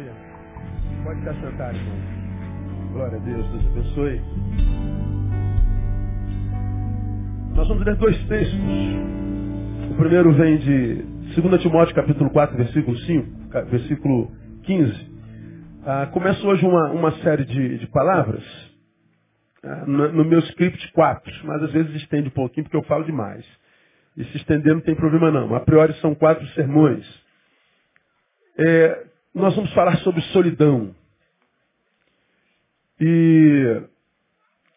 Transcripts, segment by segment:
Aleluia. Pode estar sentado, irmão. Glória a Deus, Deus abençoe. Nós vamos ler dois textos. O primeiro vem de 2 Timóteo capítulo 4, versículo 5, versículo 15. Ah, começa hoje uma, uma série de, de palavras. Ah, no, no, meu script, quatro, mas às vezes estende um pouquinho porque eu falo demais. E se estender não tem problema não. A priori são quatro sermões. É, nós vamos falar sobre solidão. E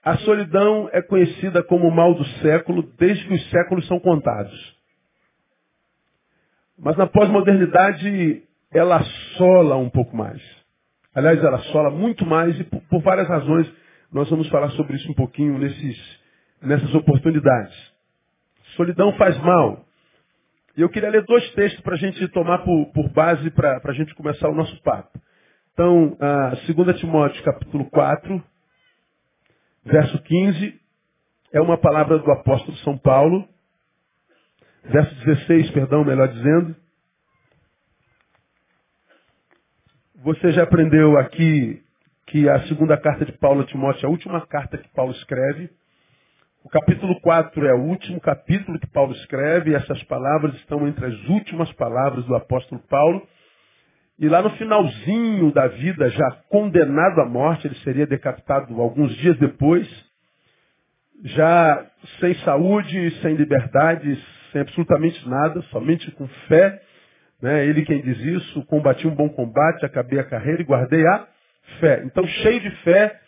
a solidão é conhecida como o mal do século desde que os séculos são contados. Mas na pós-modernidade ela assola um pouco mais. Aliás, ela assola muito mais e por, várias razões nós vamos falar sobre isso um pouquinho nesses, nessas oportunidades. Solidão faz mal. E eu queria ler dois textos para a gente tomar por, por base para a gente começar o nosso papo. Então, a 2 Timóteo capítulo 4, verso 15, é uma palavra do apóstolo São Paulo. Verso 16, perdão, melhor dizendo. Você já aprendeu aqui que a segunda carta de Paulo a Timóteo é a última carta que Paulo escreve. O capítulo 4 é o último capítulo que Paulo escreve, e essas palavras estão entre as últimas palavras do apóstolo Paulo. E lá no finalzinho da vida, já condenado à morte, ele seria decapitado alguns dias depois, já sem saúde, sem liberdade, sem absolutamente nada, somente com fé. Né? Ele quem diz isso, combati um bom combate, acabei a carreira e guardei a fé. Então, cheio de fé,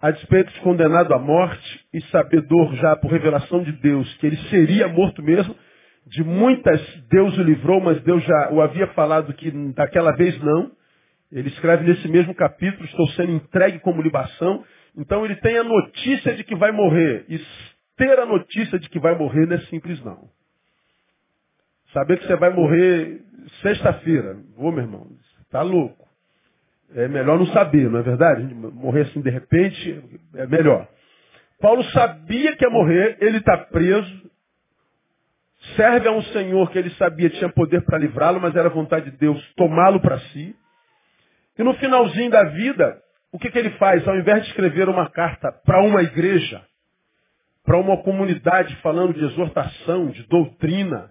a despeito de condenado à morte e sabedor já por revelação de Deus que ele seria morto mesmo, de muitas Deus o livrou, mas Deus já o havia falado que daquela vez não. Ele escreve nesse mesmo capítulo, estou sendo entregue como libação. Então ele tem a notícia de que vai morrer. E ter a notícia de que vai morrer não é simples não. Saber que você vai morrer sexta-feira. Ô meu irmão, está louco. É melhor não saber, não é verdade? Morrer assim de repente é melhor. Paulo sabia que ia morrer, ele está preso, serve a um Senhor que ele sabia tinha poder para livrá-lo, mas era vontade de Deus tomá-lo para si. E no finalzinho da vida, o que, que ele faz? Ao invés de escrever uma carta para uma igreja, para uma comunidade falando de exortação, de doutrina,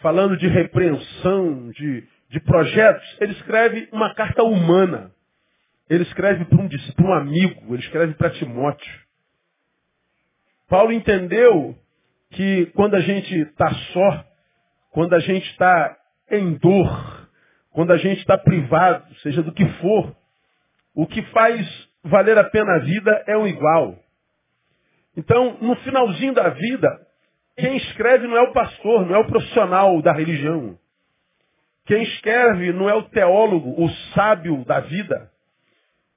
falando de repreensão, de de projetos, ele escreve uma carta humana. Ele escreve para um, um amigo, ele escreve para Timóteo. Paulo entendeu que quando a gente está só, quando a gente está em dor, quando a gente está privado, seja do que for, o que faz valer a pena a vida é o igual. Então, no finalzinho da vida, quem escreve não é o pastor, não é o profissional da religião. Quem escreve não é o teólogo, o sábio da vida.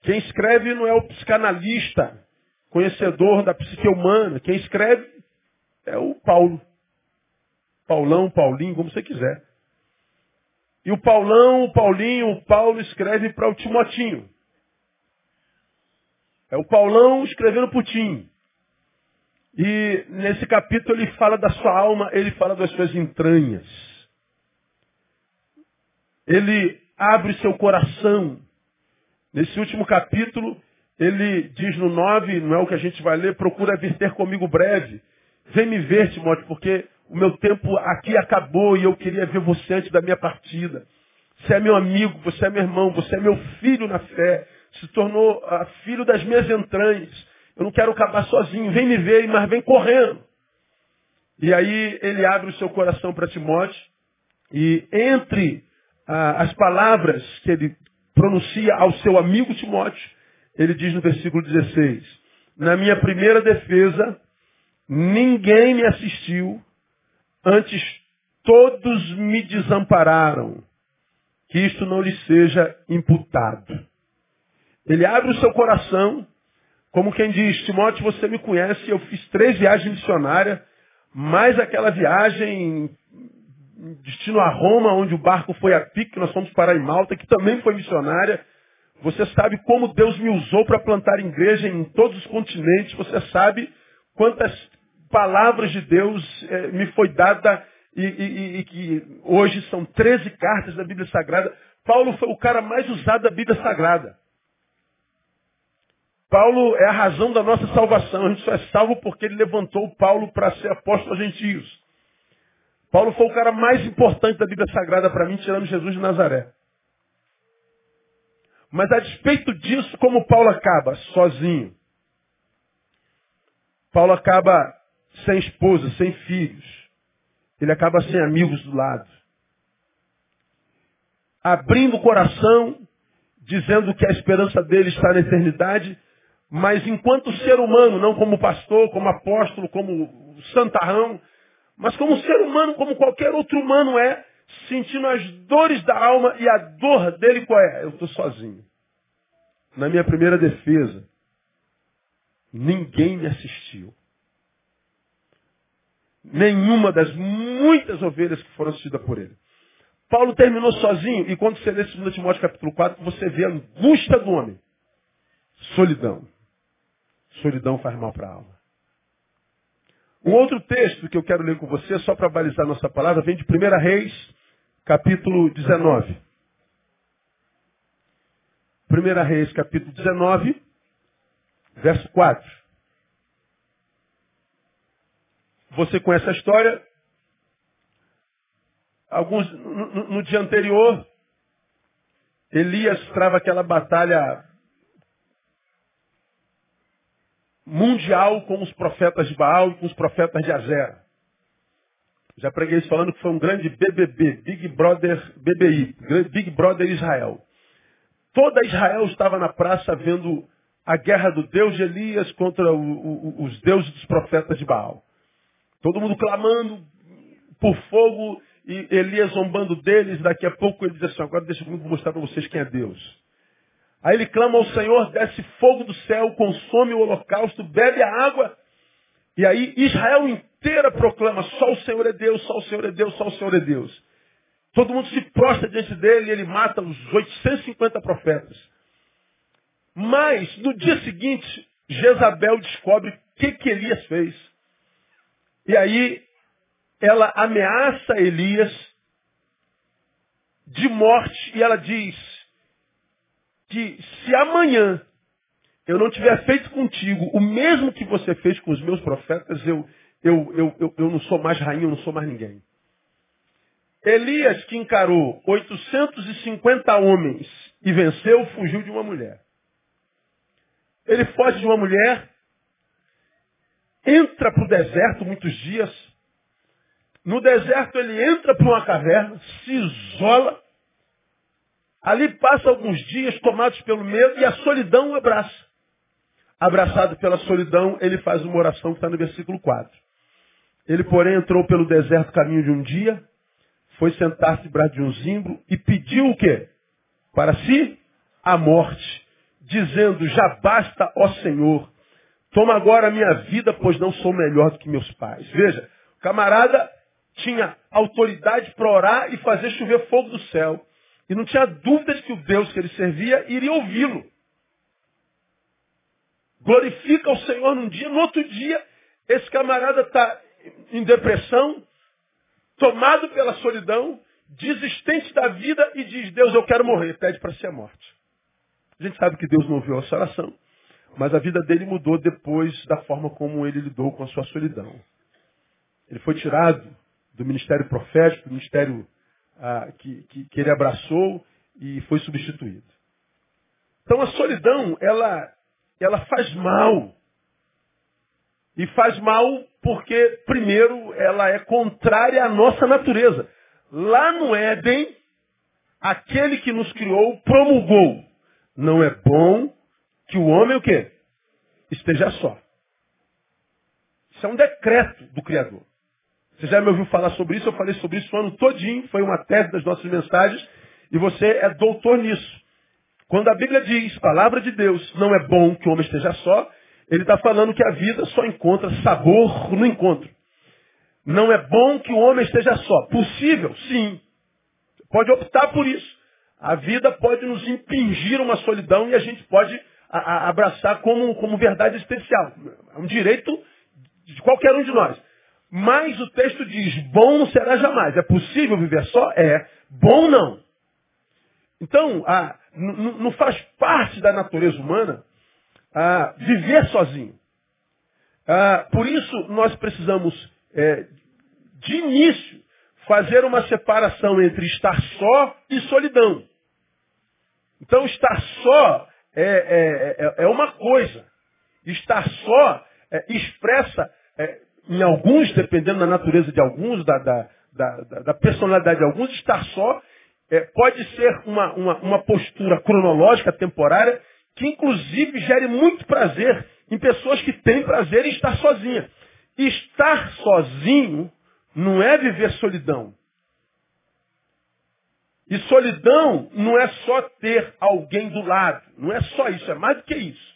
Quem escreve não é o psicanalista, conhecedor da psique humana. Quem escreve é o Paulo. Paulão, Paulinho, como você quiser. E o Paulão, o Paulinho, o Paulo escreve para o Timotinho. É o Paulão escrevendo para o Tim. E nesse capítulo ele fala da sua alma, ele fala das suas entranhas. Ele abre seu coração. Nesse último capítulo, ele diz no 9, não é o que a gente vai ler, procura vir ter comigo breve. Vem me ver, Timóteo, porque o meu tempo aqui acabou e eu queria ver você antes da minha partida. Você é meu amigo, você é meu irmão, você é meu filho na fé. Se tornou uh, filho das minhas entranhas. Eu não quero acabar sozinho. Vem me ver, mas vem correndo. E aí ele abre o seu coração para Timóteo. E entre ah, as palavras que ele pronuncia ao seu amigo Timóteo, ele diz no versículo 16: Na minha primeira defesa, ninguém me assistiu, antes todos me desampararam. Que isto não lhe seja imputado. Ele abre o seu coração, como quem diz, Timóteo, você me conhece, eu fiz três viagens missionárias, mais aquela viagem destino a Roma, onde o barco foi a pique, nós fomos parar em Malta, que também foi missionária. Você sabe como Deus me usou para plantar igreja em todos os continentes. Você sabe quantas palavras de Deus eh, me foi dada e, e, e, que hoje são 13 cartas da Bíblia Sagrada Paulo foi o cara mais usado da Bíblia Sagrada. Paulo é a razão da nossa salvação. A gente só é salvo porque ele levantou Paulo para ser apóstolo a gentios. Paulo foi o cara mais importante da Bíblia Sagrada para mim, tirando Jesus de Nazaré. Mas a despeito disso, como Paulo acaba? Sozinho. Paulo acaba sem esposa, sem filhos. Ele acaba sem amigos do lado. Abrindo o coração, dizendo que a esperança dele está na eternidade, mas enquanto ser humano, não como pastor, como apóstolo, como santarrão, mas como ser humano, como qualquer outro humano é, sentindo as dores da alma e a dor dele qual é? Eu estou sozinho. Na minha primeira defesa, ninguém me assistiu. Nenhuma das muitas ovelhas que foram assistidas por ele. Paulo terminou sozinho, e quando você lê 2 Timóteo capítulo 4, você vê a angústia do homem. Solidão. Solidão faz mal para a alma. Um outro texto que eu quero ler com você, só para balizar nossa palavra, vem de 1 Reis, capítulo 19. 1 Reis, capítulo 19, verso 4. Você conhece a história? Alguns, no, no dia anterior, Elias trava aquela batalha mundial com os profetas de Baal e com os profetas de Azera. Já preguei isso falando que foi um grande BBB, Big Brother BBI, Big Brother Israel. Toda Israel estava na praça vendo a guerra do Deus de Elias contra o, o, os deuses dos profetas de Baal. Todo mundo clamando por fogo e Elias zombando deles. Daqui a pouco ele diz assim, agora deixa eu mostrar para vocês quem é Deus. Aí ele clama ao Senhor, desce fogo do céu, consome o holocausto, bebe a água. E aí Israel inteira proclama, só o Senhor é Deus, só o Senhor é Deus, só o Senhor é Deus. Todo mundo se prostra diante dele e ele mata os 850 profetas. Mas, no dia seguinte, Jezabel descobre o que, que Elias fez. E aí, ela ameaça Elias de morte e ela diz que se amanhã eu não tiver feito contigo o mesmo que você fez com os meus profetas, eu, eu, eu, eu, eu não sou mais rainha, eu não sou mais ninguém. Elias, que encarou 850 homens e venceu, fugiu de uma mulher. Ele foge de uma mulher, entra para o deserto muitos dias. No deserto ele entra para uma caverna, se isola. Ali passa alguns dias tomados pelo medo e a solidão o abraça. Abraçado pela solidão, ele faz uma oração que está no versículo 4. Ele, porém, entrou pelo deserto caminho de um dia, foi sentar-se debaixo de um zimbro e pediu o quê? Para si a morte, dizendo, já basta, ó Senhor, toma agora a minha vida, pois não sou melhor do que meus pais. Veja, o camarada tinha autoridade para orar e fazer chover fogo do céu. E não tinha dúvidas que o Deus que ele servia iria ouvi-lo. Glorifica o Senhor num dia, no outro dia, esse camarada está em depressão, tomado pela solidão, desistente da vida e diz, Deus, eu quero morrer, pede para ser morte. A gente sabe que Deus não ouviu a sua oração, mas a vida dele mudou depois da forma como ele lidou com a sua solidão. Ele foi tirado do ministério profético, do ministério que, que, que ele abraçou e foi substituído. Então a solidão, ela, ela faz mal. E faz mal porque, primeiro, ela é contrária à nossa natureza. Lá no Éden, aquele que nos criou promulgou. Não é bom que o homem o quê? Esteja só. Isso é um decreto do Criador. Você já me ouviu falar sobre isso? Eu falei sobre isso o ano todinho. Foi uma tese das nossas mensagens. E você é doutor nisso. Quando a Bíblia diz, palavra de Deus, não é bom que o homem esteja só, ele está falando que a vida só encontra sabor no encontro. Não é bom que o homem esteja só. Possível? Sim. Pode optar por isso. A vida pode nos impingir uma solidão e a gente pode a, a, abraçar como, como verdade especial. É um direito de qualquer um de nós. Mas o texto diz, bom não será jamais. É possível viver só? É. Bom não. Então, a, não faz parte da natureza humana a, viver sozinho. A, por isso, nós precisamos, é, de início, fazer uma separação entre estar só e solidão. Então, estar só é, é, é, é uma coisa. Estar só é, expressa, é, em alguns, dependendo da natureza de alguns, da, da, da, da personalidade de alguns, estar só é, pode ser uma, uma, uma postura cronológica, temporária, que inclusive gere muito prazer em pessoas que têm prazer em estar sozinha. Estar sozinho não é viver solidão. E solidão não é só ter alguém do lado. Não é só isso, é mais do que isso.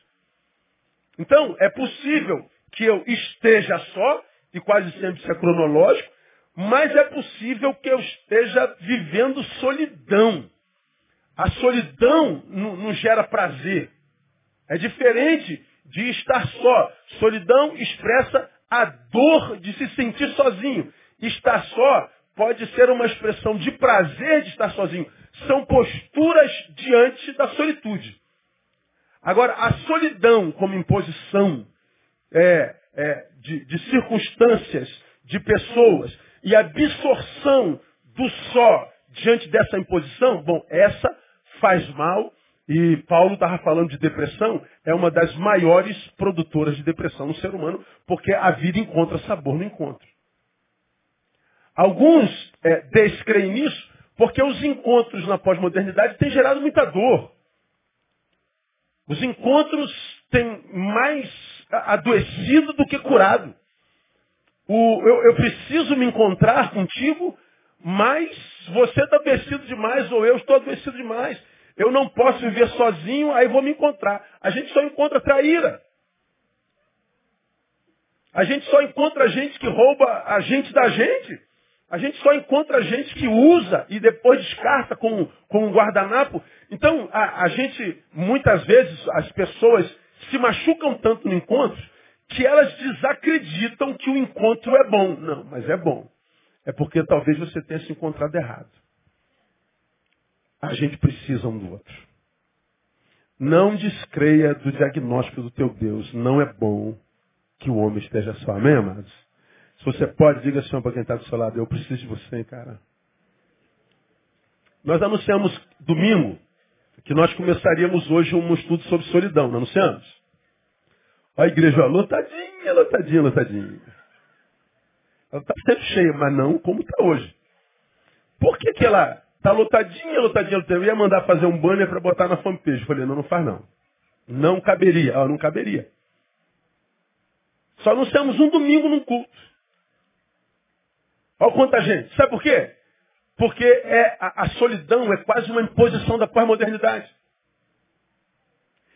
Então, é possível que eu esteja só, e quase sempre isso é cronológico, mas é possível que eu esteja vivendo solidão. A solidão não, gera prazer. É diferente de estar só. Solidão expressa a dor de se sentir sozinho. Estar só pode ser uma expressão de prazer de estar sozinho. São posturas diante da solitude. Agora, a solidão como imposição é, é, de, de circunstâncias, de pessoas, e a absorção do só diante dessa imposição, bom, essa faz mal, e Paulo estava falando de depressão, é uma das maiores produtoras de depressão no ser humano, porque a vida encontra sabor no encontro. Alguns é, descreem nisso porque os encontros na pós-modernidade têm gerado muita dor. Os encontros têm mais adoecido do que curado. O, eu, eu, preciso me encontrar contigo, mas você está adoecido demais ou eu estou adoecido demais. Eu não posso viver sozinho, aí vou me encontrar. A gente só encontra traíra. A gente só encontra gente que rouba a gente da gente. A gente só encontra gente que usa e depois descarta com, com um guardanapo. Então, a, a gente, muitas vezes, as pessoas se machucam tanto no encontro que elas desacreditam que o encontro é bom. Não, mas é bom. É porque talvez você tenha se encontrado errado. A gente precisa um do outro. Não descreia do diagnóstico do teu Deus. Não é bom que o homem esteja só. Amém, amados? Se você pode, diga assim para quem está do seu lado, eu preciso de você, cara. Nós anunciamos domingo que nós começaríamos hoje um estudo sobre solidão, não anunciamos? A igreja, lotadinha, lotadinha, lotadinha. Ela está sempre cheia, mas não como está hoje. Por que, que ela está lotadinha, lotadinha, lotadinha? Eu ia mandar fazer um banner para botar na fanpage. Eu falei, não, não faz não. Não caberia. Ela não caberia. Só anunciamos um domingo num culto. Olha quanta gente. Sabe por quê? Porque é, a, a solidão é quase uma imposição da pós-modernidade.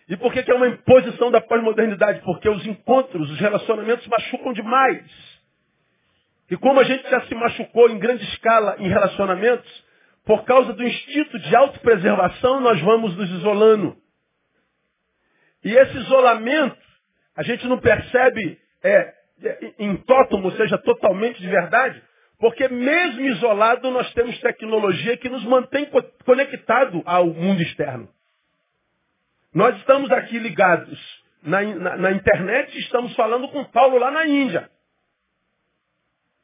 E por que, que é uma imposição da pós-modernidade? Porque os encontros, os relacionamentos machucam demais. E como a gente já se machucou em grande escala em relacionamentos, por causa do instinto de autopreservação, nós vamos nos isolando. E esse isolamento, a gente não percebe é, em tótomo, ou seja, totalmente de verdade, porque mesmo isolado, nós temos tecnologia que nos mantém conectado ao mundo externo. Nós estamos aqui ligados na, na, na internet estamos falando com Paulo lá na Índia.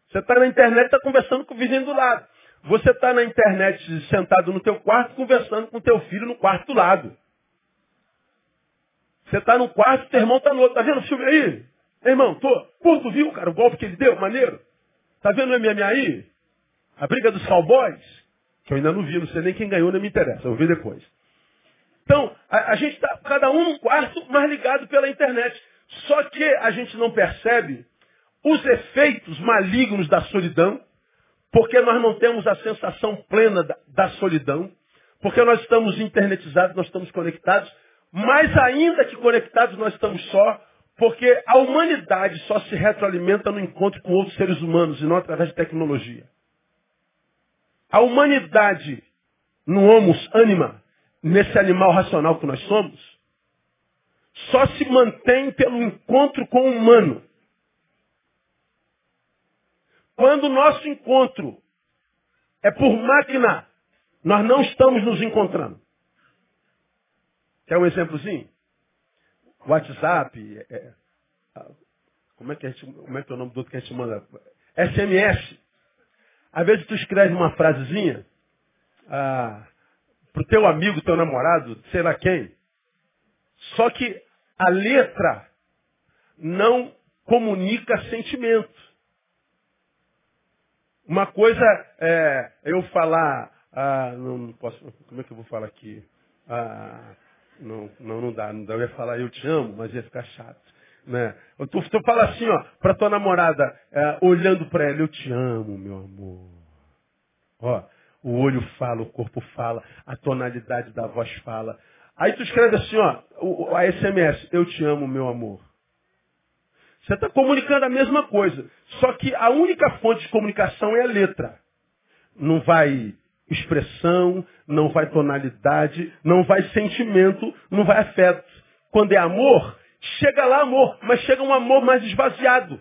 Você está na internet está conversando com o vizinho do lado. Você está na internet sentado no teu quarto conversando com teu filho no quarto do lado. Você está no quarto, teu irmão está no outro. Está vendo o filme aí? Irmão, tô. Pô, tu viu, cara, o golpe que ele deu? Maneiro. Tá vendo o MMA aí? A briga dos cowboys? Que eu ainda não vi, não sei nem quem ganhou, não me interessa, eu vou ver depois. Então, a, a gente está cada um num quarto, mas ligado pela internet. Só que a gente não percebe os efeitos malignos da solidão, porque nós não temos a sensação plena da, da solidão, porque nós estamos internetizados, nós estamos conectados, mas ainda que conectados nós estamos só, porque a humanidade só se retroalimenta no encontro com outros seres humanos e não através de tecnologia. A humanidade, no homus anima, nesse animal racional que nós somos, só se mantém pelo encontro com o humano. Quando o nosso encontro é por máquina, Nós não estamos nos encontrando. Quer um exemplozinho? WhatsApp, é, é como, é que gente, como é que é o nome do outro que a gente manda? SMS. Às vezes tu escreve uma frasezinha ah, pro teu amigo, teu namorado, sei lá quem. Só que a letra não comunica sentimento. Uma coisa é eu falar, ah, não, não, posso, como é que eu vou falar aqui? Ah, não, não, não dá, não dá. Eu ia falar eu te amo, mas ia ficar chato. Né? Tu, tu fala assim, ó, pra tua namorada, é, olhando para ela, eu te amo, meu amor. Ó, o olho fala, o corpo fala, a tonalidade da voz fala. Aí tu escreve assim, ó, a SMS, eu te amo, meu amor. Você está comunicando a mesma coisa. Só que a única fonte de comunicação é a letra. Não vai expressão, não vai tonalidade, não vai sentimento, não vai afeto. Quando é amor, chega lá amor, mas chega um amor mais esvaziado.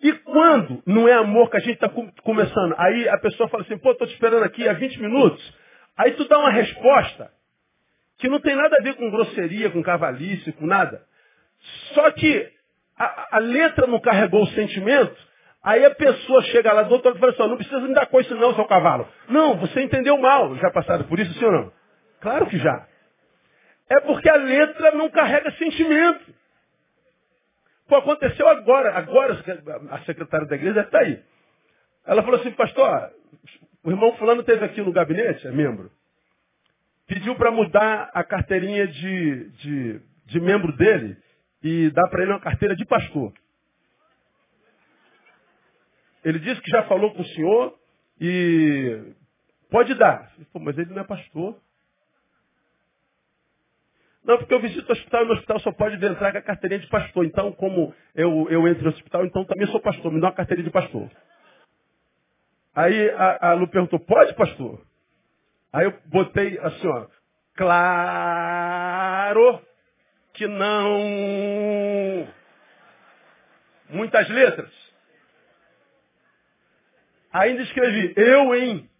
E quando não é amor que a gente está começando, aí a pessoa fala assim, pô, estou te esperando aqui há 20 minutos. Aí tu dá uma resposta que não tem nada a ver com grosseria, com cavalice, com nada. Só que a, a letra não carregou o sentimento, aí a pessoa chega lá do outro lado e fala assim, não precisa me dar coisa não, seu cavalo. Não, você entendeu mal. Já passaram por isso, sim ou não? Claro que já. É porque a letra não carrega sentimento. Pô, aconteceu agora, agora a secretária da igreja está aí. Ela falou assim, pastor, o irmão fulano esteve aqui no gabinete, é membro. Pediu para mudar a carteirinha de, de, de membro dele e dar para ele uma carteira de pastor. Ele disse que já falou com o senhor e pode dar. Pô, mas ele não é pastor. Não, porque eu visito o hospital e no hospital só pode entrar com a carteirinha de pastor. Então, como eu, eu entro no hospital, então também sou pastor. Me dá uma carteirinha de pastor. Aí a, a Lu perguntou, pode, pastor? Aí eu botei assim, ó. Claro que não. Muitas letras. Ainda escrevi, eu em.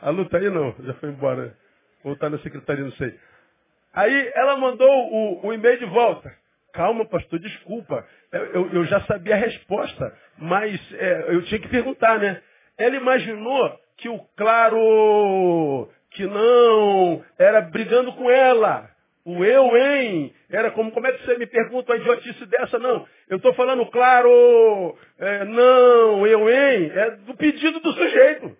A luta aí não, já foi embora. Voltar na secretaria, não sei. Aí ela mandou o, o e-mail de volta. Calma, pastor, desculpa. Eu, eu, já sabia a resposta, mas é, eu tinha que perguntar, né? Ela imaginou que o claro que não era brigando com ela. O eu, hein? Era como, como é que você me pergunta uma idiotice dessa? Não. Eu estou falando claro, é, não, eu, hein? É do pedido do sujeito.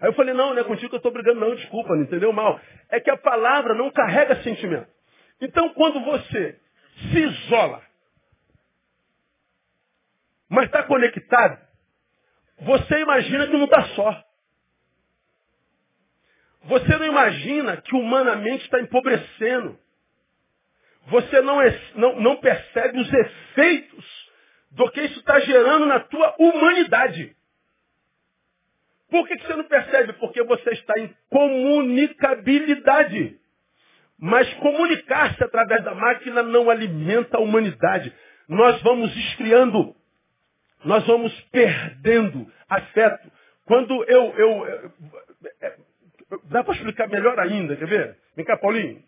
Aí eu falei, não, não é contigo que eu estou brigando, não, desculpa, não entendeu mal. É que a palavra não carrega sentimento. Então, quando você se isola, mas está conectado, você imagina que não está só. Você não imagina que humanamente está empobrecendo. Você não, não, não percebe os efeitos do que isso está gerando na tua humanidade. Por que, que você não percebe? Porque você está em comunicabilidade. Mas comunicar-se através da máquina não alimenta a humanidade. Nós vamos esfriando. Nós vamos perdendo afeto. Quando eu. eu, eu dá para explicar melhor ainda, quer ver? Vem cá, Paulinho.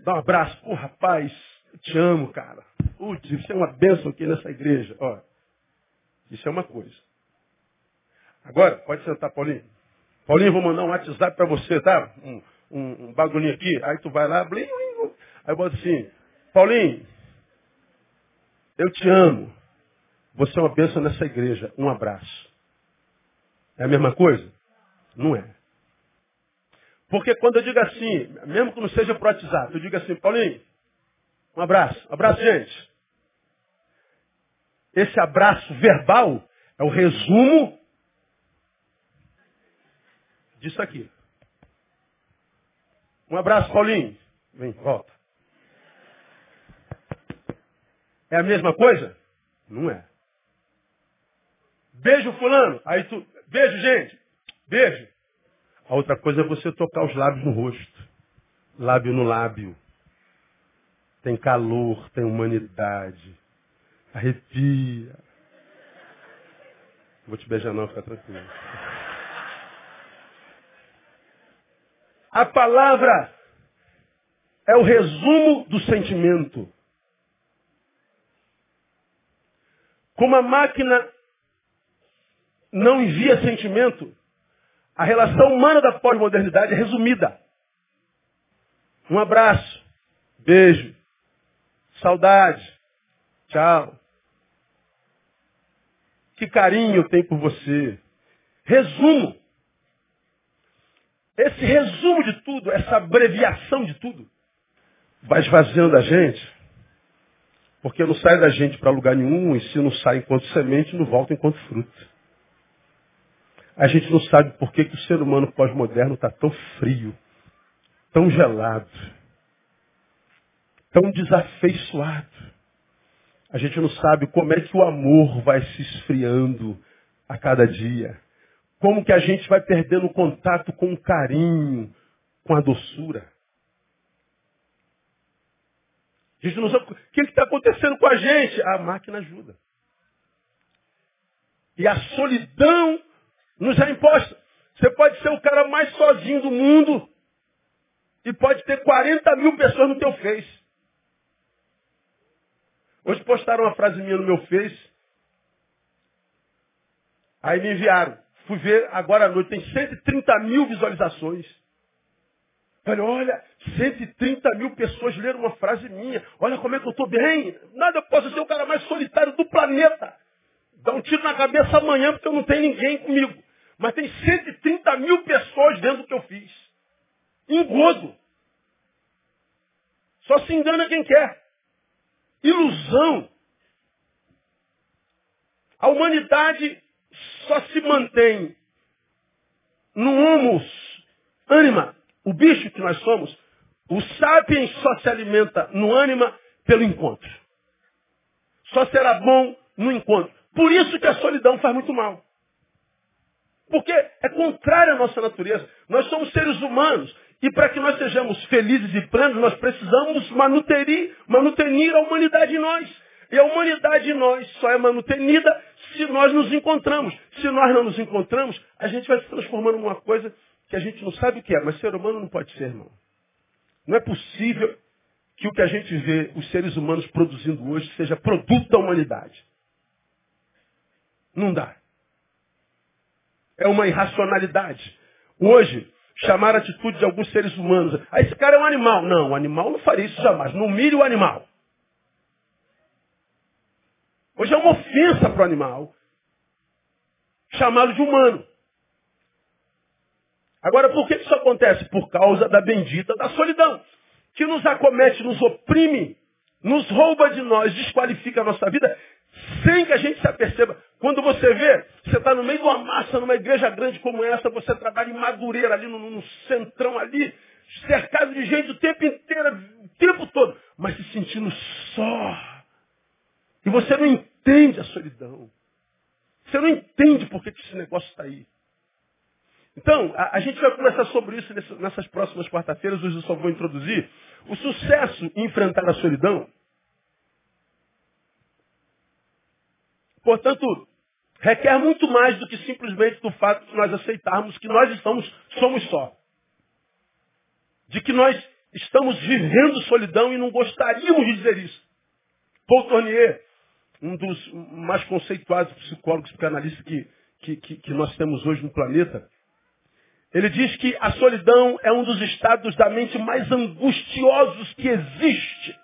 Dá um abraço. Pô, rapaz, eu te amo, cara. Putz, isso é uma bênção aqui nessa igreja. Ó, isso é uma coisa. Agora, pode sentar, Paulinho. Paulinho, vou mandar um WhatsApp para você, tá? Um, um, um, bagulhinho aqui. Aí tu vai lá, blim, blim, aí bota assim, Paulinho, eu te amo. Você é uma bênção nessa igreja. Um abraço. É a mesma coisa? Não é. Porque quando eu digo assim, mesmo que não seja pro WhatsApp, eu digo assim, Paulinho, um abraço. Abraço, gente. Esse abraço verbal é o resumo disso aqui. Um abraço, Paulinho. Vem, volta. É a mesma coisa? Não é. Beijo fulano. Aí tu, beijo gente. Beijo. A outra coisa é você tocar os lábios no rosto. Lábio no lábio. Tem calor, tem humanidade. Arrepia. Vou te beijar não, fica tranquilo. A palavra é o resumo do sentimento. Como a máquina não envia sentimento, a relação humana da pós-modernidade é resumida. Um abraço, beijo, saudade, tchau. Que carinho tenho por você. Resumo. Esse resumo de tudo, essa abreviação de tudo, vai esvaziando a gente, porque não sai da gente para lugar nenhum, e se não sai enquanto semente, não volta enquanto fruto. A gente não sabe por que, que o ser humano pós-moderno está tão frio, tão gelado, tão desafeiçoado. A gente não sabe como é que o amor vai se esfriando a cada dia. Como que a gente vai perdendo contato com o carinho, com a doçura. A gente não sabe o que está acontecendo com a gente. A máquina ajuda. E a solidão nos é imposta. Você pode ser o cara mais sozinho do mundo e pode ter 40 mil pessoas no teu Face. Hoje postaram uma frase minha no meu Face. Aí me enviaram. Fui ver agora à noite, tem 130 mil visualizações. Falei, olha, 130 mil pessoas leram uma frase minha. Olha como é que eu estou bem. Nada, eu posso ser o cara mais solitário do planeta. Dá um tiro na cabeça amanhã porque eu não tenho ninguém comigo. Mas tem 130 mil pessoas vendo o que eu fiz. Engodo. Só se engana quem quer. Ilusão. A humanidade só se mantém no humus ânima, o bicho que nós somos. O sapiens só se alimenta no ânima pelo encontro. Só será bom no encontro. Por isso que a solidão faz muito mal. Porque é contrário à nossa natureza. Nós somos seres humanos. E para que nós sejamos felizes e plenos, nós precisamos manutenir, manutenir a humanidade em nós. E a humanidade em nós só é manutenida se nós nos encontramos. Se nós não nos encontramos, a gente vai se transformando numa coisa que a gente não sabe o que é. Mas ser humano não pode ser, irmão. Não é possível que o que a gente vê os seres humanos produzindo hoje seja produto da humanidade. Não dá. É uma irracionalidade. Hoje, chamar a atitude de alguns seres humanos. Ah, esse cara é um animal. Não, o animal não faria isso jamais. Não humilhe o animal. Hoje é uma ofensa para o animal chamá-lo de humano. Agora, por que isso acontece? Por causa da bendita da solidão, que nos acomete, nos oprime, nos rouba de nós, desqualifica a nossa vida, sem que a gente se aperceba. Quando você vê, você está no meio de uma massa, numa igreja grande como essa, você trabalha em Madureira, ali no, centrão ali, cercado de gente o tempo inteiro, o tempo todo, mas se sentindo só. E você não entende a solidão. Você não entende por que esse negócio está aí. Então, a, a, gente vai conversar sobre isso nessas próximas quarta-feiras, hoje eu só vou introduzir. O sucesso em enfrentar a solidão, portanto, requer muito mais do que simplesmente do fato de nós aceitarmos que nós estamos, somos só. De que nós estamos vivendo solidão e não gostaríamos de dizer isso. Paul Tournier, um dos mais conceituados psicólogos psicanalistas que, que, que, que nós temos hoje no planeta, ele diz que a solidão é um dos estados da mente mais angustiosos que existe.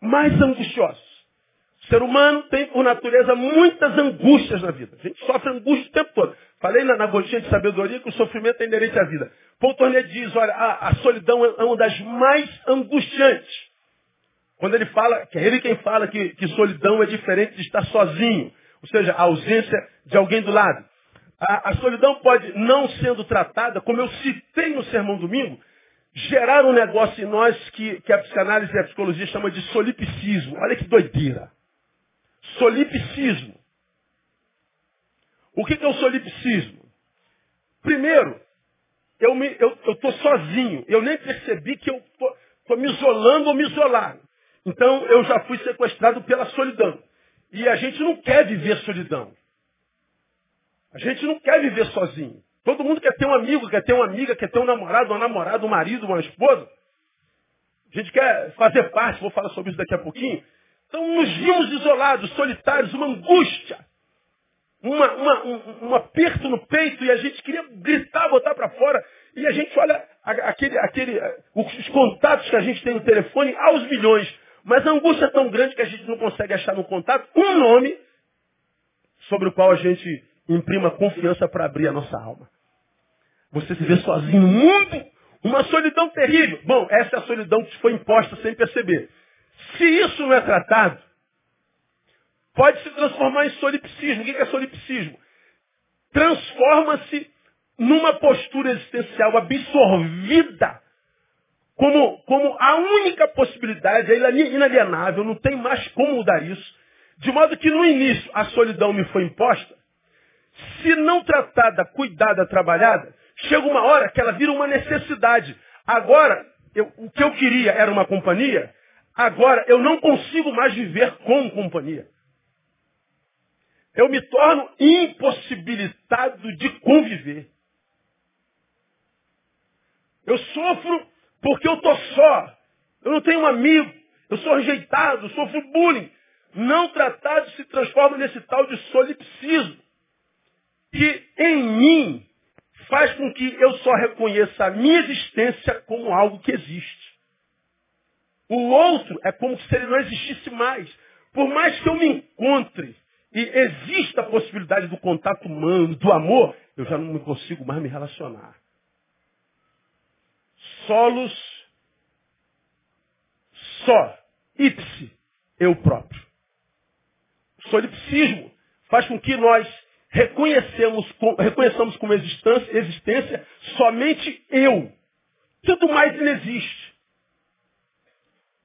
Mais angustiosos. O ser humano tem, por natureza, muitas angústias na vida. A gente sofre angústia o tempo todo. Falei na, na gotinha de sabedoria que o sofrimento é inerente à vida. Paul Tournier diz, olha, a, a solidão é uma das mais angustiantes. Quando ele fala, que é ele quem fala que, que solidão é diferente de estar sozinho, ou seja, a ausência de alguém do lado. A, a solidão pode, não sendo tratada, como eu citei no Sermão Domingo, gerar um negócio em nós que, que a psicanálise e a psicologia chama de solipsismo. Olha que doideira. Solipsismo. O que, é o solipsismo? Primeiro, eu estou sozinho. Eu nem percebi que eu estou me isolando ou me isolando. Então eu já fui sequestrado pela solidão. E a gente não quer viver solidão. A gente não quer viver sozinho. Todo mundo quer ter um amigo, quer ter uma amiga, quer ter um namorado, uma namorada, um marido, uma esposa. A gente quer fazer parte, vou falar sobre isso daqui a pouquinho. Então nos vimos isolados, solitários, uma angústia, uma, uma, um, um aperto no peito e a gente queria gritar, botar para fora. E a gente olha aquele, aquele, os contatos que a gente tem no telefone aos milhões. Mas a angústia é tão grande que a gente não consegue achar no contato um nome sobre o qual a gente imprima confiança para abrir a nossa alma. Você se vê sozinho no mundo, uma solidão terrível. Bom, essa é a solidão que foi imposta sem perceber. Se isso não é tratado, pode se transformar em solipsismo. O que é solipsismo? Transforma-se numa postura existencial absorvida como, como a única possibilidade, é inalienável, não tem mais como mudar isso. De modo que no início a solidão me foi imposta, se não tratada, cuidada, trabalhada, chega uma hora que ela vira uma necessidade. Agora, eu, o que eu queria era uma companhia, agora eu não consigo mais viver com companhia. Eu me torno impossibilitado de conviver. Eu sofro porque eu estou só. Eu não tenho um amigo. Eu sou rejeitado, sofro bullying. Não tratado se transforma nesse tal de solipsismo. Que em mim faz com que eu só reconheça a minha existência como algo que existe. O outro é como se ele não existisse mais. Por mais que eu me encontre e exista a possibilidade do contato humano, do amor, eu já não consigo mais me relacionar. Solos só, ipse, eu próprio. O solipsismo faz com que nós reconhecemos, reconheçamos como existência, existência somente eu. Tudo mais não existe.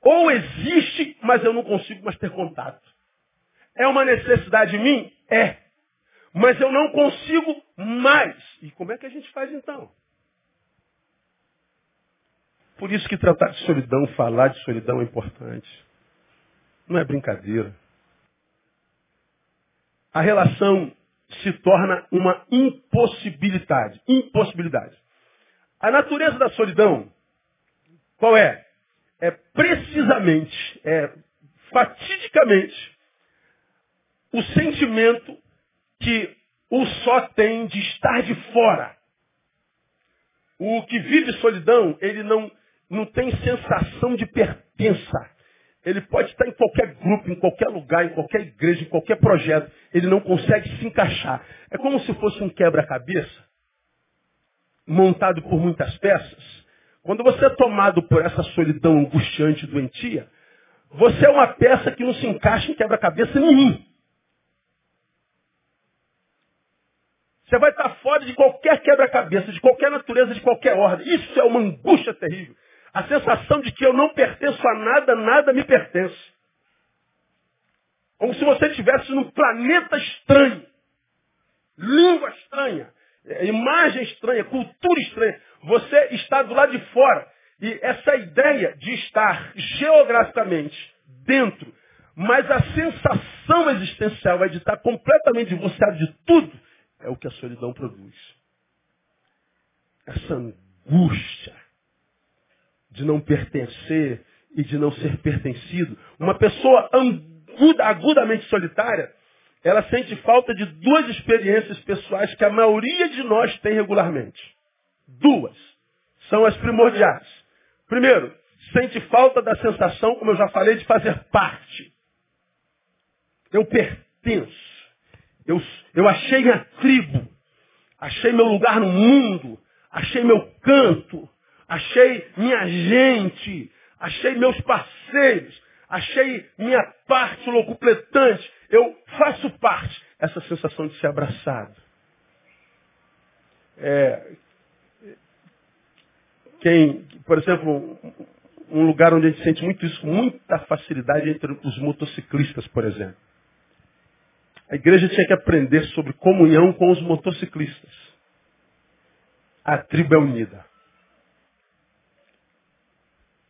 Ou existe, mas eu não consigo mais ter contato. É uma necessidade em mim? É. Mas eu não consigo mais. E como é que a gente faz então? Por isso que tratar de solidão, falar de solidão é importante. Não é brincadeira. A relação se torna uma impossibilidade. Impossibilidade. A natureza da solidão, qual é? É precisamente, é fatidicamente, o sentimento que o só tem de estar de fora. O que vive solidão, ele não não tem sensação de pertença. Ele pode estar em qualquer grupo, em qualquer lugar, em qualquer igreja, em qualquer projeto. Ele não consegue se encaixar. É como se fosse um quebra-cabeça, montado por muitas peças. Quando você é tomado por essa solidão angustiante e doentia, você é uma peça que não se encaixa em quebra-cabeça nenhum. Você vai estar fora de qualquer quebra-cabeça, de qualquer natureza, de qualquer ordem. Isso é uma angústia terrível. A sensação de que eu não pertenço a nada, nada me pertence. Como se você estivesse num planeta estranho. Língua estranha. Imagem estranha, cultura estranha. Você está do lado de fora. E essa ideia de estar geograficamente dentro, mas a sensação existencial é de estar completamente divorciado de tudo, é o que a solidão produz. Essa angústia de não pertencer e de não ser pertencido. Uma pessoa agudamente solitária, ela sente falta de duas experiências pessoais que a maioria de nós tem regularmente. Duas. São as primordiais. Primeiro, sente falta da sensação, como eu já falei, de fazer parte. Eu pertenço. Eu, eu achei minha tribo. Achei meu lugar no mundo. Achei meu canto achei minha gente, achei meus parceiros, achei minha parte locupletante, eu faço parte. Essa sensação de ser abraçado. É, quem, por exemplo, um lugar onde a gente sente muito isso, muita facilidade entre os motociclistas, por exemplo. A igreja tinha que aprender sobre comunhão com os motociclistas. A tribo é unida.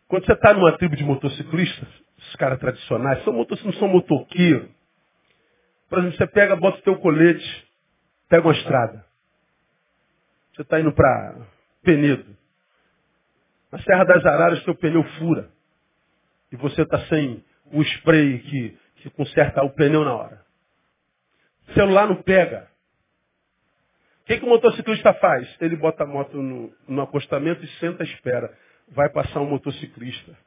Quando você está numa tribo de motociclistas, esses caras tradicionais, são motos, não são motoqueiros. Por exemplo, você pega, bota o teu colete, pega uma estrada. Você está indo para Penedo. Na Serra das Araras, teu pneu fura. E você está sem o spray que, que conserta o pneu na hora. O celular não pega. O que, que o motociclista faz? Ele bota a moto no, no acostamento e senta à espera. Vai passar um motociclista.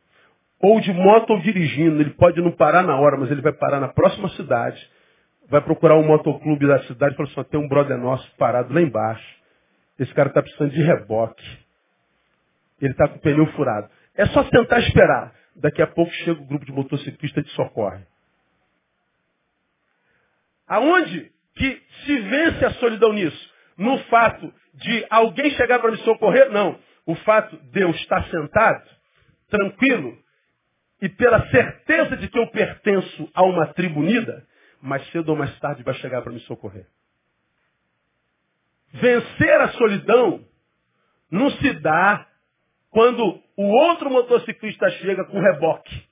Ou de moto ou dirigindo. Ele pode não parar na hora, mas ele vai parar na próxima cidade. Vai procurar um motoclube da cidade e fala assim, tem um brother nosso parado lá embaixo. Esse cara está precisando de reboque. Ele está com o pneu furado. É só tentar esperar. Daqui a pouco chega o grupo de motociclistas de socorre. Aonde que se vence a solidão nisso? No fato de alguém chegar para me socorrer? Não. O fato de eu estar sentado, tranquilo, e pela certeza de que eu pertenço a uma tribo unida, mais cedo ou mais tarde vai chegar para me socorrer. Vencer a solidão não se dá quando o outro motociclista chega com reboque,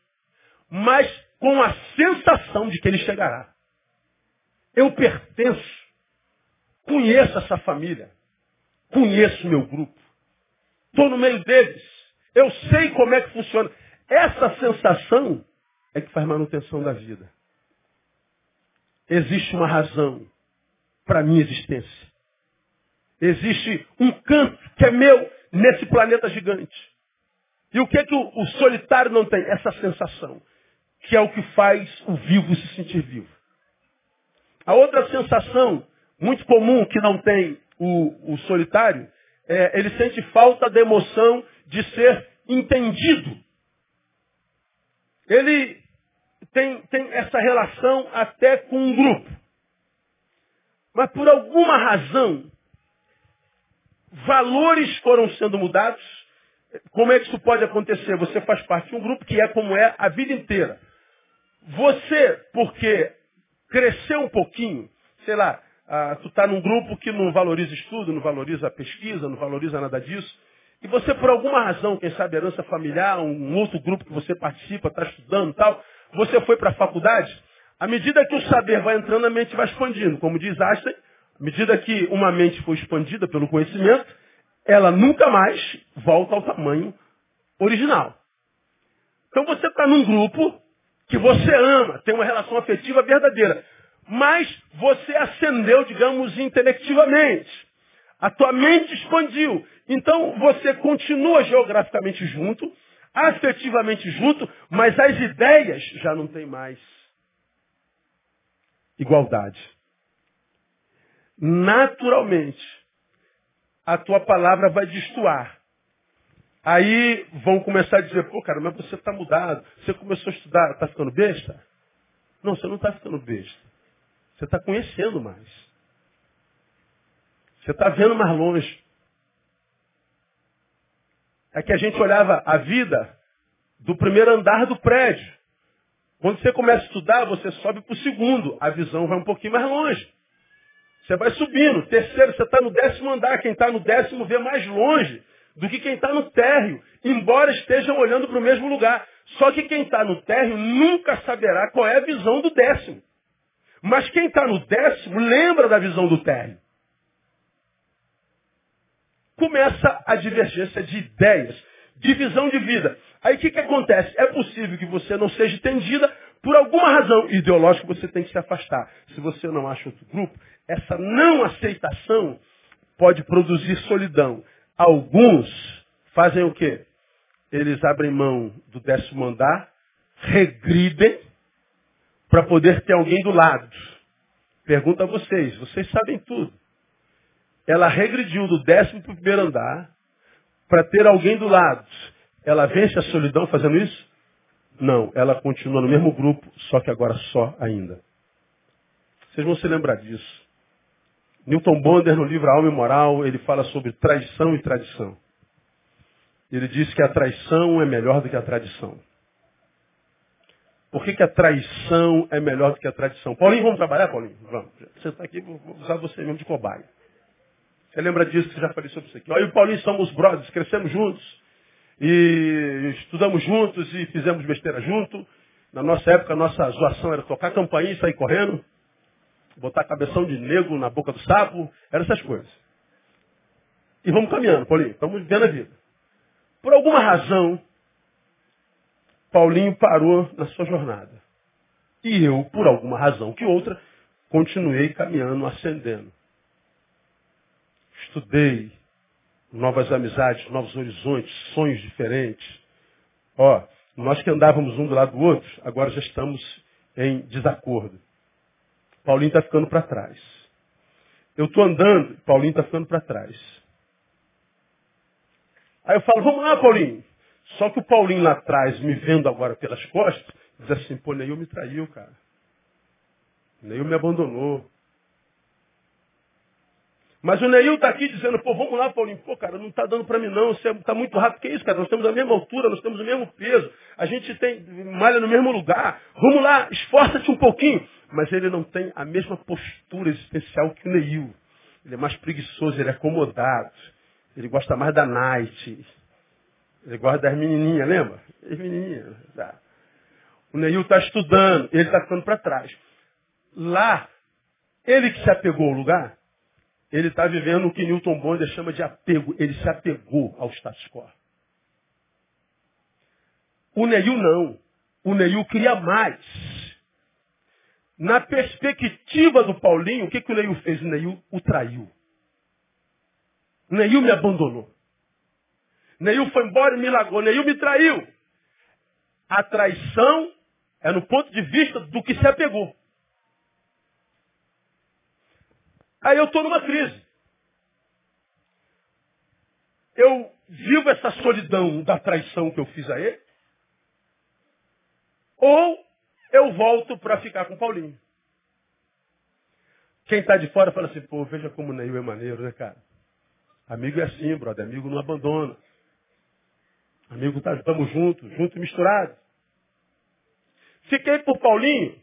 mas com a sensação de que ele chegará. Eu pertenço, conheço essa família, conheço meu grupo, estou no meio deles, eu sei como é que funciona. Essa sensação é que faz manutenção da vida. Existe uma razão para a minha existência. Existe um canto que é meu nesse planeta gigante. E o que é que o, o solitário não tem? Essa sensação, que é o que faz o vivo se sentir vivo. A outra sensação, muito comum que não tem o, o solitário, é, ele sente falta da emoção de ser entendido. Ele tem, tem essa relação até com um grupo. Mas por alguma razão, valores foram sendo mudados. Como é que isso pode acontecer? Você faz parte de um grupo que é como é a vida inteira. Você, porque cresceu um pouquinho, sei lá, ah, tu está num grupo que não valoriza estudo, não valoriza pesquisa, não valoriza nada disso, e você, por alguma razão, quem sabe herança familiar, um outro grupo que você participa, está estudando tal, você foi para a faculdade, à medida que o saber vai entrando, a mente vai expandindo. Como diz Einstein, à medida que uma mente foi expandida pelo conhecimento, ela nunca mais volta ao tamanho original. Então você está num grupo que você ama, tem uma relação afetiva verdadeira, mas você ascendeu, digamos, intelectivamente. A tua mente expandiu. Então você continua geograficamente junto, afetivamente junto, mas as ideias já não têm mais igualdade naturalmente, a tua palavra vai destoar. Aí vão começar a dizer, pô, cara, mas você está mudado. Você começou a estudar, está ficando besta? Não, você não está ficando besta. Você está conhecendo mais. Você está vendo mais longe. É que a gente olhava a vida do primeiro andar do prédio. Quando você começa a estudar, você sobe para o segundo. A visão vai um pouquinho mais longe. Você vai subindo. Terceiro, você está no décimo andar. Quem está no décimo vê mais longe do que quem está no térreo, embora estejam olhando para o mesmo lugar. Só que quem está no térreo nunca saberá qual é a visão do décimo. Mas quem está no décimo lembra da visão do térreo. Começa a divergência de ideias, divisão de vida. Aí o que, que acontece? É possível que você não seja entendida por alguma razão ideológica, você tem que se afastar. Se você não acha outro grupo, essa não aceitação pode produzir solidão. Alguns fazem o quê? Eles abrem mão do décimo andar, regridem para poder ter alguém do lado. Pergunta a vocês, vocês sabem tudo. Ela regrediu do décimo para o primeiro andar para ter alguém do lado. Ela vence a solidão fazendo isso? Não, ela continua no mesmo grupo, só que agora só ainda. Vocês vão se lembrar disso. Newton Bonder, no livro Alma e Moral, ele fala sobre traição e tradição. Ele diz que a traição é melhor do que a tradição. Por que, que a traição é melhor do que a tradição? Paulinho, vamos trabalhar, Paulinho? Vamos. Você está aqui, vou usar você mesmo de cobaia. Você lembra disso que já falei sobre isso aqui? Eu e o Paulinho somos brothers, crescemos juntos. E estudamos juntos e fizemos besteira junto. Na nossa época, a nossa zoação era tocar campainha e sair correndo. botar cabeção de negro na boca do sapo, eram essas coisas. E vamos caminhando, Paulinho, estamos vivendo a vida. Por alguma razão, Paulinho parou na sua jornada. E eu, por alguma razão que outra, continuei caminhando, ascendendo. Estudei novas amizades, novos horizontes, sonhos diferentes. Ó, nós que andávamos um do lado do outro, agora já estamos em desacordo. Paulinho está ficando para trás. Eu estou andando, Paulinho está ficando para trás. Aí eu falo, vamos lá, Paulinho. Só que o Paulinho lá atrás, me vendo agora pelas costas, diz assim, pô, Neil me traiu, cara. Neil me abandonou. Mas o Neil está aqui dizendo, pô, vamos lá, Paulinho. Pô, cara, não está dando para mim não, você está muito rápido. Que isso, cara? Nós temos a mesma altura, nós temos o mesmo peso. A gente tem malha no mesmo lugar. Vamos lá, esforça-te um pouquinho. Mas ele não tem a mesma postura existencial que o Neil. Ele é mais preguiçoso, ele é acomodado. Ele gosta mais da night. Ele gosta das menininhas, lembra? As menininhas. Tá. O Neil está estudando, ele está ficando para trás. Lá, ele que se apegou ao lugar, ele está vivendo o que Newton Bonder chama de apego. Ele se apegou ao status quo. O Neil não. O Neil queria mais. Na perspectiva do Paulinho, o que, que o Neil fez? O Neil o traiu. O Neil me abandonou. O Neil foi embora e me largou. O Neil me traiu. A traição é no ponto de vista do que se apegou. Aí eu estou numa crise. Eu vivo essa solidão da traição que eu fiz a ele. Ou eu volto para ficar com Paulinho. Quem está de fora fala assim, pô, veja como o Neil é maneiro, né, cara? Amigo é assim, brother. Amigo não abandona. Amigo, tá, estamos juntos, juntos e misturados. Fiquei por Paulinho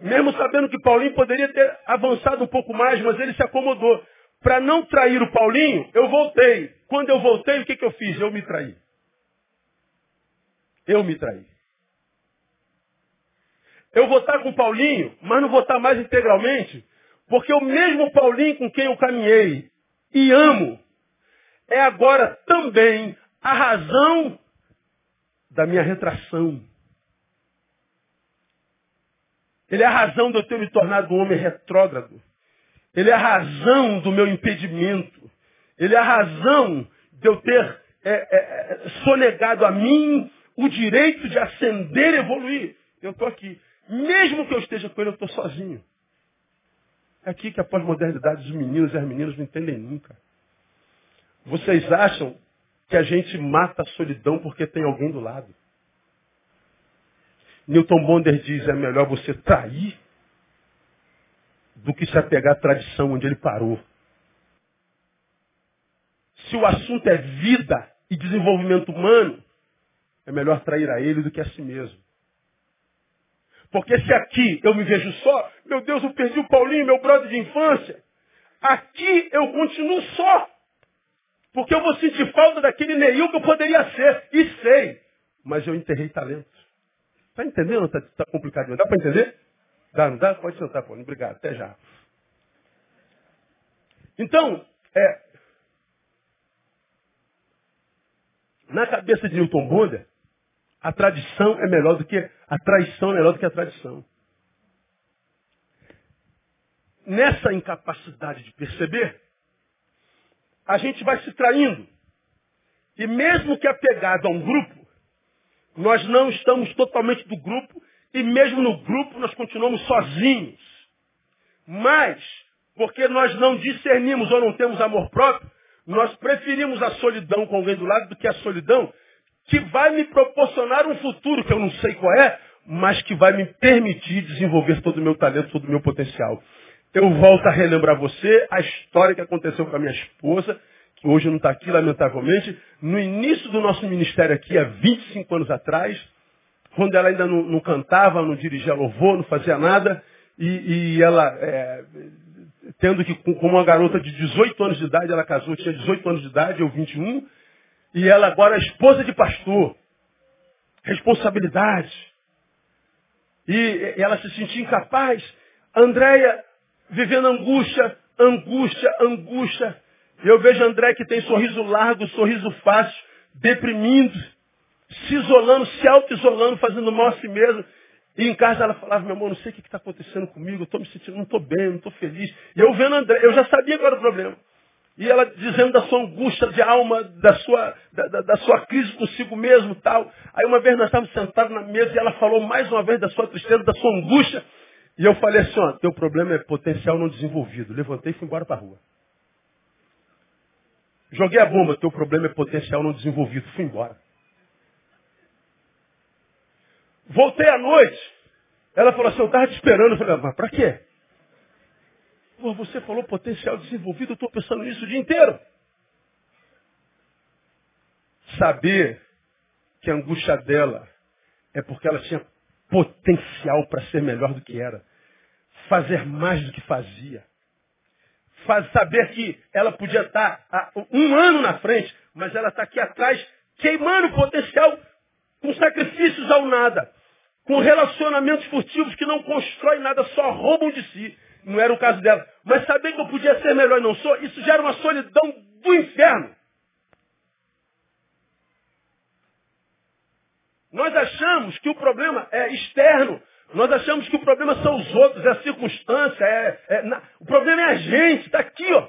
mesmo sabendo que Paulinho poderia ter avançado um pouco mais, mas ele se acomodou. Para não trair o Paulinho, eu voltei. Quando eu voltei, o que, que eu fiz? Eu me traí. Eu me traí. Eu vou estar com Paulinho, mas não vou estar mais integralmente, porque o mesmo Paulinho com quem eu caminhei e amo, é agora também a razão da minha retração. Ele é a razão de eu ter me tornado um homem retrógrado. Ele é a razão do meu impedimento. Ele é a razão de eu ter é, é, é sonegado a mim o direito de ascender e evoluir. Eu estou aqui. Mesmo que eu esteja com ele, eu estou sozinho. É aqui que a pós-modernidade, os meninos e as meninas não entendem nunca. Vocês acham que a gente mata a solidão porque tem alguém do lado. Newton Bonder diz, é melhor você trair do que se apegar à tradição onde ele parou. Se o assunto é vida e desenvolvimento humano, é melhor trair a ele do que a si mesmo. Porque se aqui eu me vejo só, meu Deus, eu perdi o Paulinho, meu brother de infância. Aqui eu continuo só. Porque eu vou sentir falta daquele Neil que eu poderia ser. E sei. Mas eu enterrei talento. Está entendendo? Está tá complicado. Dá para entender? Dá, não dá? Pode sentar, Paulo. Obrigado. Até já. Então, é, na cabeça de Newton Bonder, a tradição é melhor do que a traição é melhor do que a tradição. Nessa incapacidade de perceber, a gente vai se traindo. E mesmo que apegado a um grupo, nós não estamos totalmente do grupo e mesmo no grupo nós continuamos sozinhos. Mas, porque nós não discernimos ou não temos amor próprio, nós preferimos a solidão com alguém do lado do que a solidão que vai me proporcionar um futuro que eu não sei qual é, mas que vai me permitir desenvolver todo o meu talento, todo o meu potencial. Eu volto a relembrar você a história que aconteceu com a minha esposa hoje não está aqui, lamentavelmente, no início do nosso ministério aqui, há 25 anos atrás, quando ela ainda não, não cantava, não dirigia louvor, não fazia nada, e, e ela, é, tendo que, como uma garota de 18 anos de idade, ela casou, tinha 18 anos de idade, eu 21, e ela agora é esposa de pastor. Responsabilidade. E ela se sentia incapaz. Andréia vivendo angústia, angústia, angústia. Eu vejo André que tem sorriso largo, sorriso fácil, deprimindo, se isolando, se auto-isolando, fazendo mal a si mesmo. E em casa ela falava, meu amor, não sei o que está acontecendo comigo, eu estou me sentindo, não estou bem, não estou feliz. E eu vendo André, eu já sabia qual era o problema. E ela dizendo da sua angústia de alma, da sua, da, da, da sua crise consigo mesmo tal. Aí uma vez nós estávamos sentados na mesa e ela falou mais uma vez da sua tristeza, da sua angústia. E eu falei assim, ó, teu problema é potencial não desenvolvido. Levantei e fui embora para a rua. Joguei a bomba, teu problema é potencial não desenvolvido. Fui embora. Voltei à noite. Ela falou assim, eu estava te esperando. Eu falei, mas para quê? Pô, você falou potencial desenvolvido, eu estou pensando nisso o dia inteiro. Saber que a angústia dela é porque ela tinha potencial para ser melhor do que era. Fazer mais do que fazia. Faz, saber que ela podia estar um ano na frente, mas ela está aqui atrás, queimando o potencial com sacrifícios ao nada, com relacionamentos furtivos que não constroem nada, só roubam de si. Não era o caso dela. Mas saber que eu podia ser melhor e não sou, isso gera uma solidão do inferno. Nós achamos que o problema é externo. Nós achamos que o problema são os outros, é a circunstância. É, é na... O problema é a gente, está aqui, ó.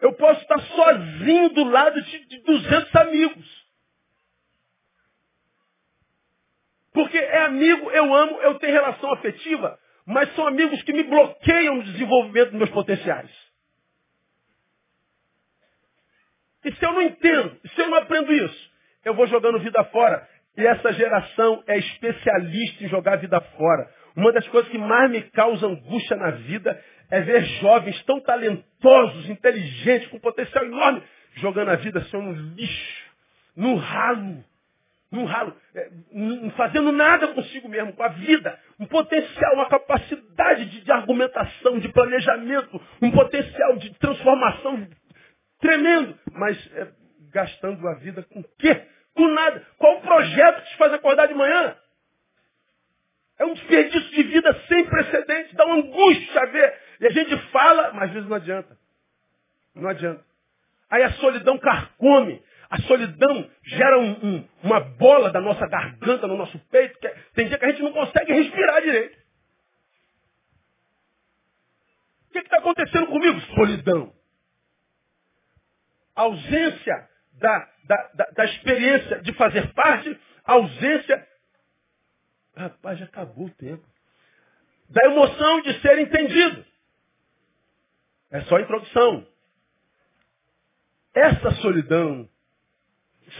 Eu posso estar sozinho do lado de, de 200 amigos. Porque é amigo, eu amo, eu tenho relação afetiva, mas são amigos que me bloqueiam no desenvolvimento dos meus potenciais. E se eu não entendo, se eu não aprendo isso, eu vou jogando vida fora. E essa geração é especialista em jogar a vida fora. Uma das coisas que mais me causa angústia na vida é ver jovens tão talentosos, inteligentes, com potencial enorme, jogando a vida assim no lixo, no ralo, no ralo, é, não fazendo nada consigo mesmo, com a vida, um potencial, uma capacidade de, de argumentação, de planejamento, um potencial de transformação tremendo, mas é, gastando a vida com quê? Com nada. Qual o projeto que te faz acordar de manhã? É um desperdício de vida sem precedentes, dá uma angústia a ver. E a gente fala, mas às vezes não adianta. Não adianta. Aí a solidão carcome. A solidão gera um, um, uma bola da nossa garganta, no nosso peito. Que é, tem dia que a gente não consegue respirar direito. O que está acontecendo comigo? Solidão. Ausência da, da, da, da experiência de fazer parte, ausência. Rapaz, já acabou o tempo. Da emoção de ser entendido. É só a introdução. Essa solidão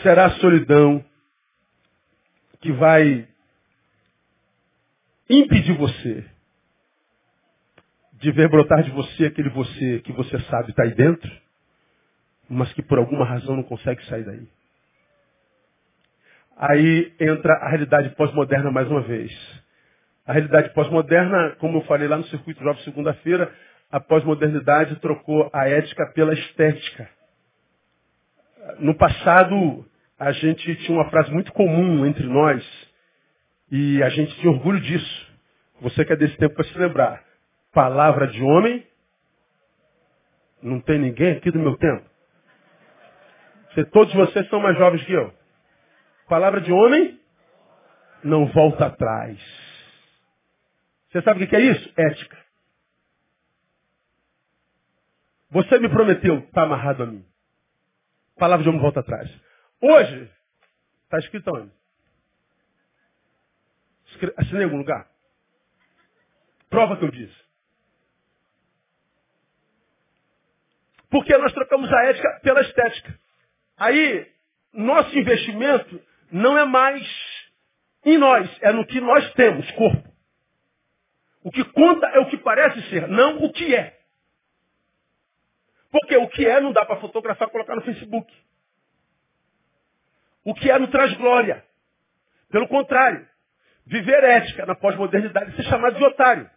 será a solidão que vai impedir você de ver brotar de você aquele você que você sabe está aí dentro mas que por alguma razão não consegue sair daí. Aí entra a realidade pós-moderna mais uma vez. A realidade pós-moderna, como eu falei lá no Circuito Jovem segunda-feira, a pós-modernidade trocou a ética pela estética. No passado, a gente tinha uma frase muito comum entre nós e a gente tinha orgulho disso. Você que é desse tempo para se lembrar. Palavra de homem, não tem ninguém aqui do meu tempo. Se todos vocês são mais jovens que eu. Palavra de homem não volta atrás. Você sabe o que é isso? Ética. Você me prometeu, está amarrado a mim. Palavra de homem volta atrás. Hoje, está escrito onde? Assinei em algum lugar? Prova que eu disse. Porque nós trocamos a ética pela estética. Aí, nosso investimento não é mais em nós, é no que nós temos, corpo. O que conta é o que parece ser, não o que é. Porque o que é não dá para fotografar e colocar no Facebook. O que é não traz glória. Pelo contrário, viver ética na pós-modernidade é ser chamado de otário.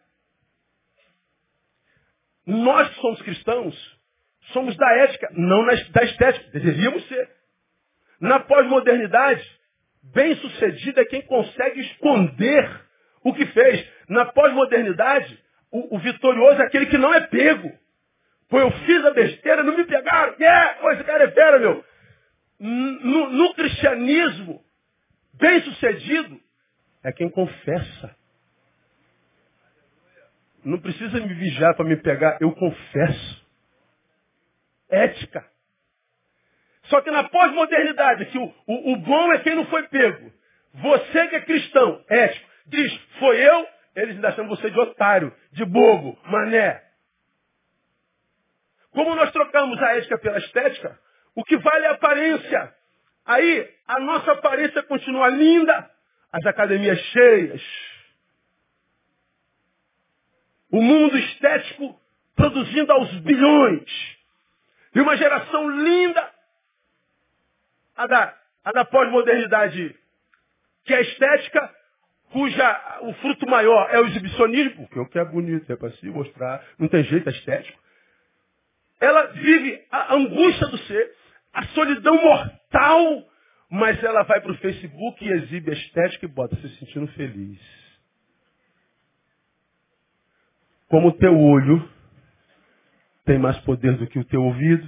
Nós que somos cristãos, Somos da ética, não da estética. Deveríamos ser. Na pós-modernidade, bem-sucedido é quem consegue esconder o que fez. Na pós-modernidade, O, o vitorioso é aquele que não é pego. Pô, eu fiz a besteira, não me pegaram. É, yeah, esse cara é fera, meu. No, no cristianismo, bem sucedido, é quem confessa. Não precisa me vigiar para me pegar, eu confesso. Ética. Só que na pós-modernidade, que o, o, o, bom é quem não foi pego. Você que é cristão, ético, diz, foi eu, eles ainda chamam você de otário, de bobo, mané. Como nós trocamos a ética pela estética, o que vale é a aparência. Aí, a nossa aparência continua linda, as academias cheias, o mundo estético produzindo aos bilhões. E uma geração linda, a da, a da pós-modernidade, que é estética, cuja o fruto maior é o exibicionismo, porque o que é bonito é para se mostrar, não tem jeito, é estético. Ela vive a angústia do ser, a solidão mortal, mas ela vai para o Facebook e exibe a estética e bota se sentindo feliz. Como o teu olho tem mais poder do que o teu ouvido,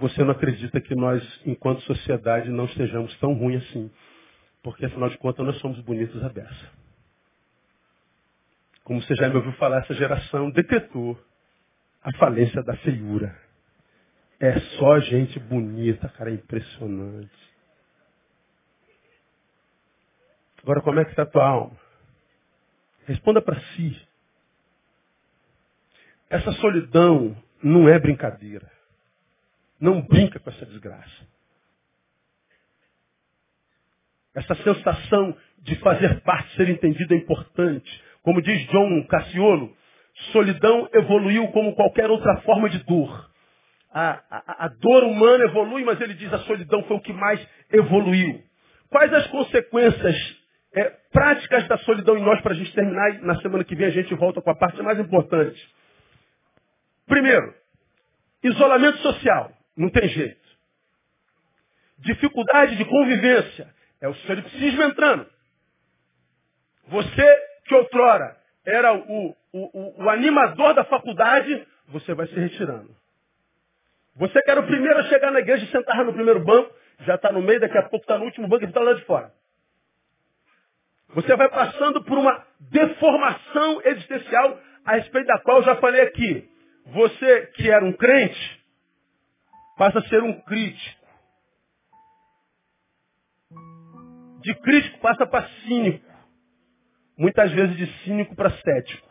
você não acredita que nós, enquanto sociedade, não estejamos tão ruins assim. Porque, afinal de contas, nós somos bonitos à beça. Como você já me ouviu falar, essa geração decretou a falência da feiura. É só gente bonita, cara, é impressionante. Agora, como é que está a tua alma? Responda para si. Essa solidão não é brincadeira. Não brinca com essa desgraça. Essa sensação de fazer parte, ser entendido é importante. Como diz John Cassiolo, solidão evoluiu como qualquer outra forma de dor. A, a, a, dor humana evolui, mas ele diz a solidão foi o que mais evoluiu. Quais as consequências é, práticas da solidão em nós para a gente terminar e na semana que vem a gente volta com a parte mais importante? Primeiro, isolamento social. Não tem jeito. Dificuldade de convivência. É o solipsismo entrando. Você que outrora era o, o, o, animador da faculdade, você vai se retirando. Você que era o primeiro a chegar na igreja e sentar no primeiro banco, já está no meio, daqui a pouco está no último banco e está lá de fora. Você vai passando por uma deformação existencial a respeito da qual eu já falei aqui. Você que era um crente, passa a ser um crítico. De crítico passa para cínico. Muitas vezes de cínico para cético.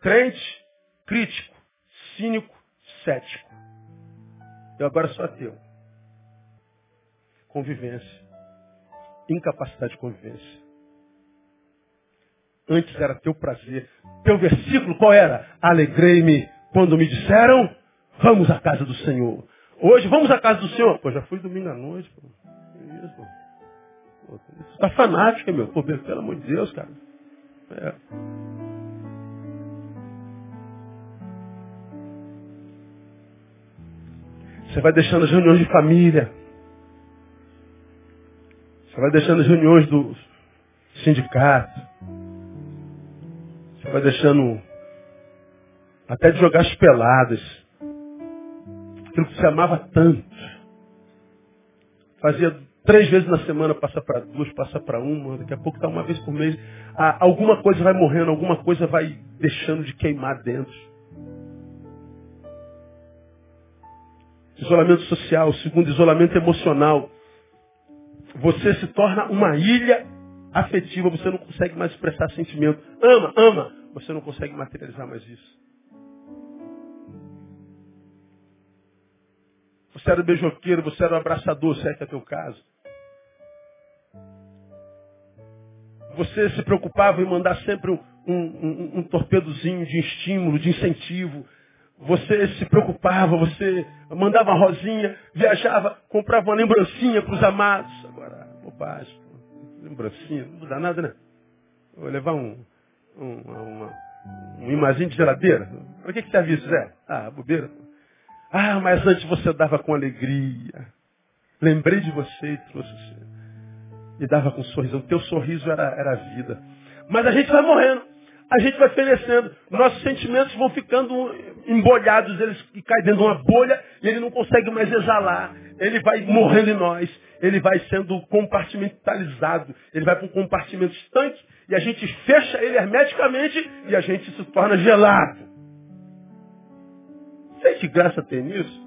Crente, crítico, cínico, cético. Eu agora sou ateu. Convivência. Incapacidade de convivência. Antes era teu prazer. Teu versículo qual era? Alegrei-me quando me disseram, vamos à casa do Senhor. Hoje, vamos à casa do Senhor. Pô, já fui domingo à noite, pô. Isso, pô. Você tá fanático, meu. Pô, pelo amor de Deus, cara. É. Você vai deixando as reuniões de família. Você vai deixando as reuniões do sindicato. Vai deixando até de jogar as peladas. Aquilo que você amava tanto. Fazia três vezes na semana, passa para duas, passa para uma, daqui a pouco está uma vez por mês. Ah, alguma coisa vai morrendo, alguma coisa vai deixando de queimar dentro. Isolamento social, segundo isolamento emocional. Você se torna uma ilha afetiva, você não consegue mais expressar sentimento. Ama, ama, você não consegue materializar mais isso. Você era beijoqueiro, você era um abraçador, se é é teu caso. Você se preocupava em mandar sempre um, um, um, torpedozinho de estímulo, de incentivo. Você se preocupava, você mandava rosinha, viajava, comprava uma lembrancinha para os amados. Agora, bobagem, lembrancinha, não muda nada, né? Vou levar um, um, uma, um imazinho de geladeira. Para que, que serve isso, Zé? Ah, bobeira. Ah, mas antes você dava com alegria. Lembrei de você e trouxe você. E dava com um sorriso. O teu sorriso era, era a vida. Mas a gente vai morrendo. A gente vai fenecendo. Nossos sentimentos vão ficando embolhados. Eles caem dentro de uma bolha e ele não consegue mais exalar. Ele vai morrendo em nós. Ele vai sendo compartimentalizado. Ele vai para um compartimento estanque e a gente fecha ele hermeticamente e a gente se torna gelado. Sei que graça tem nisso.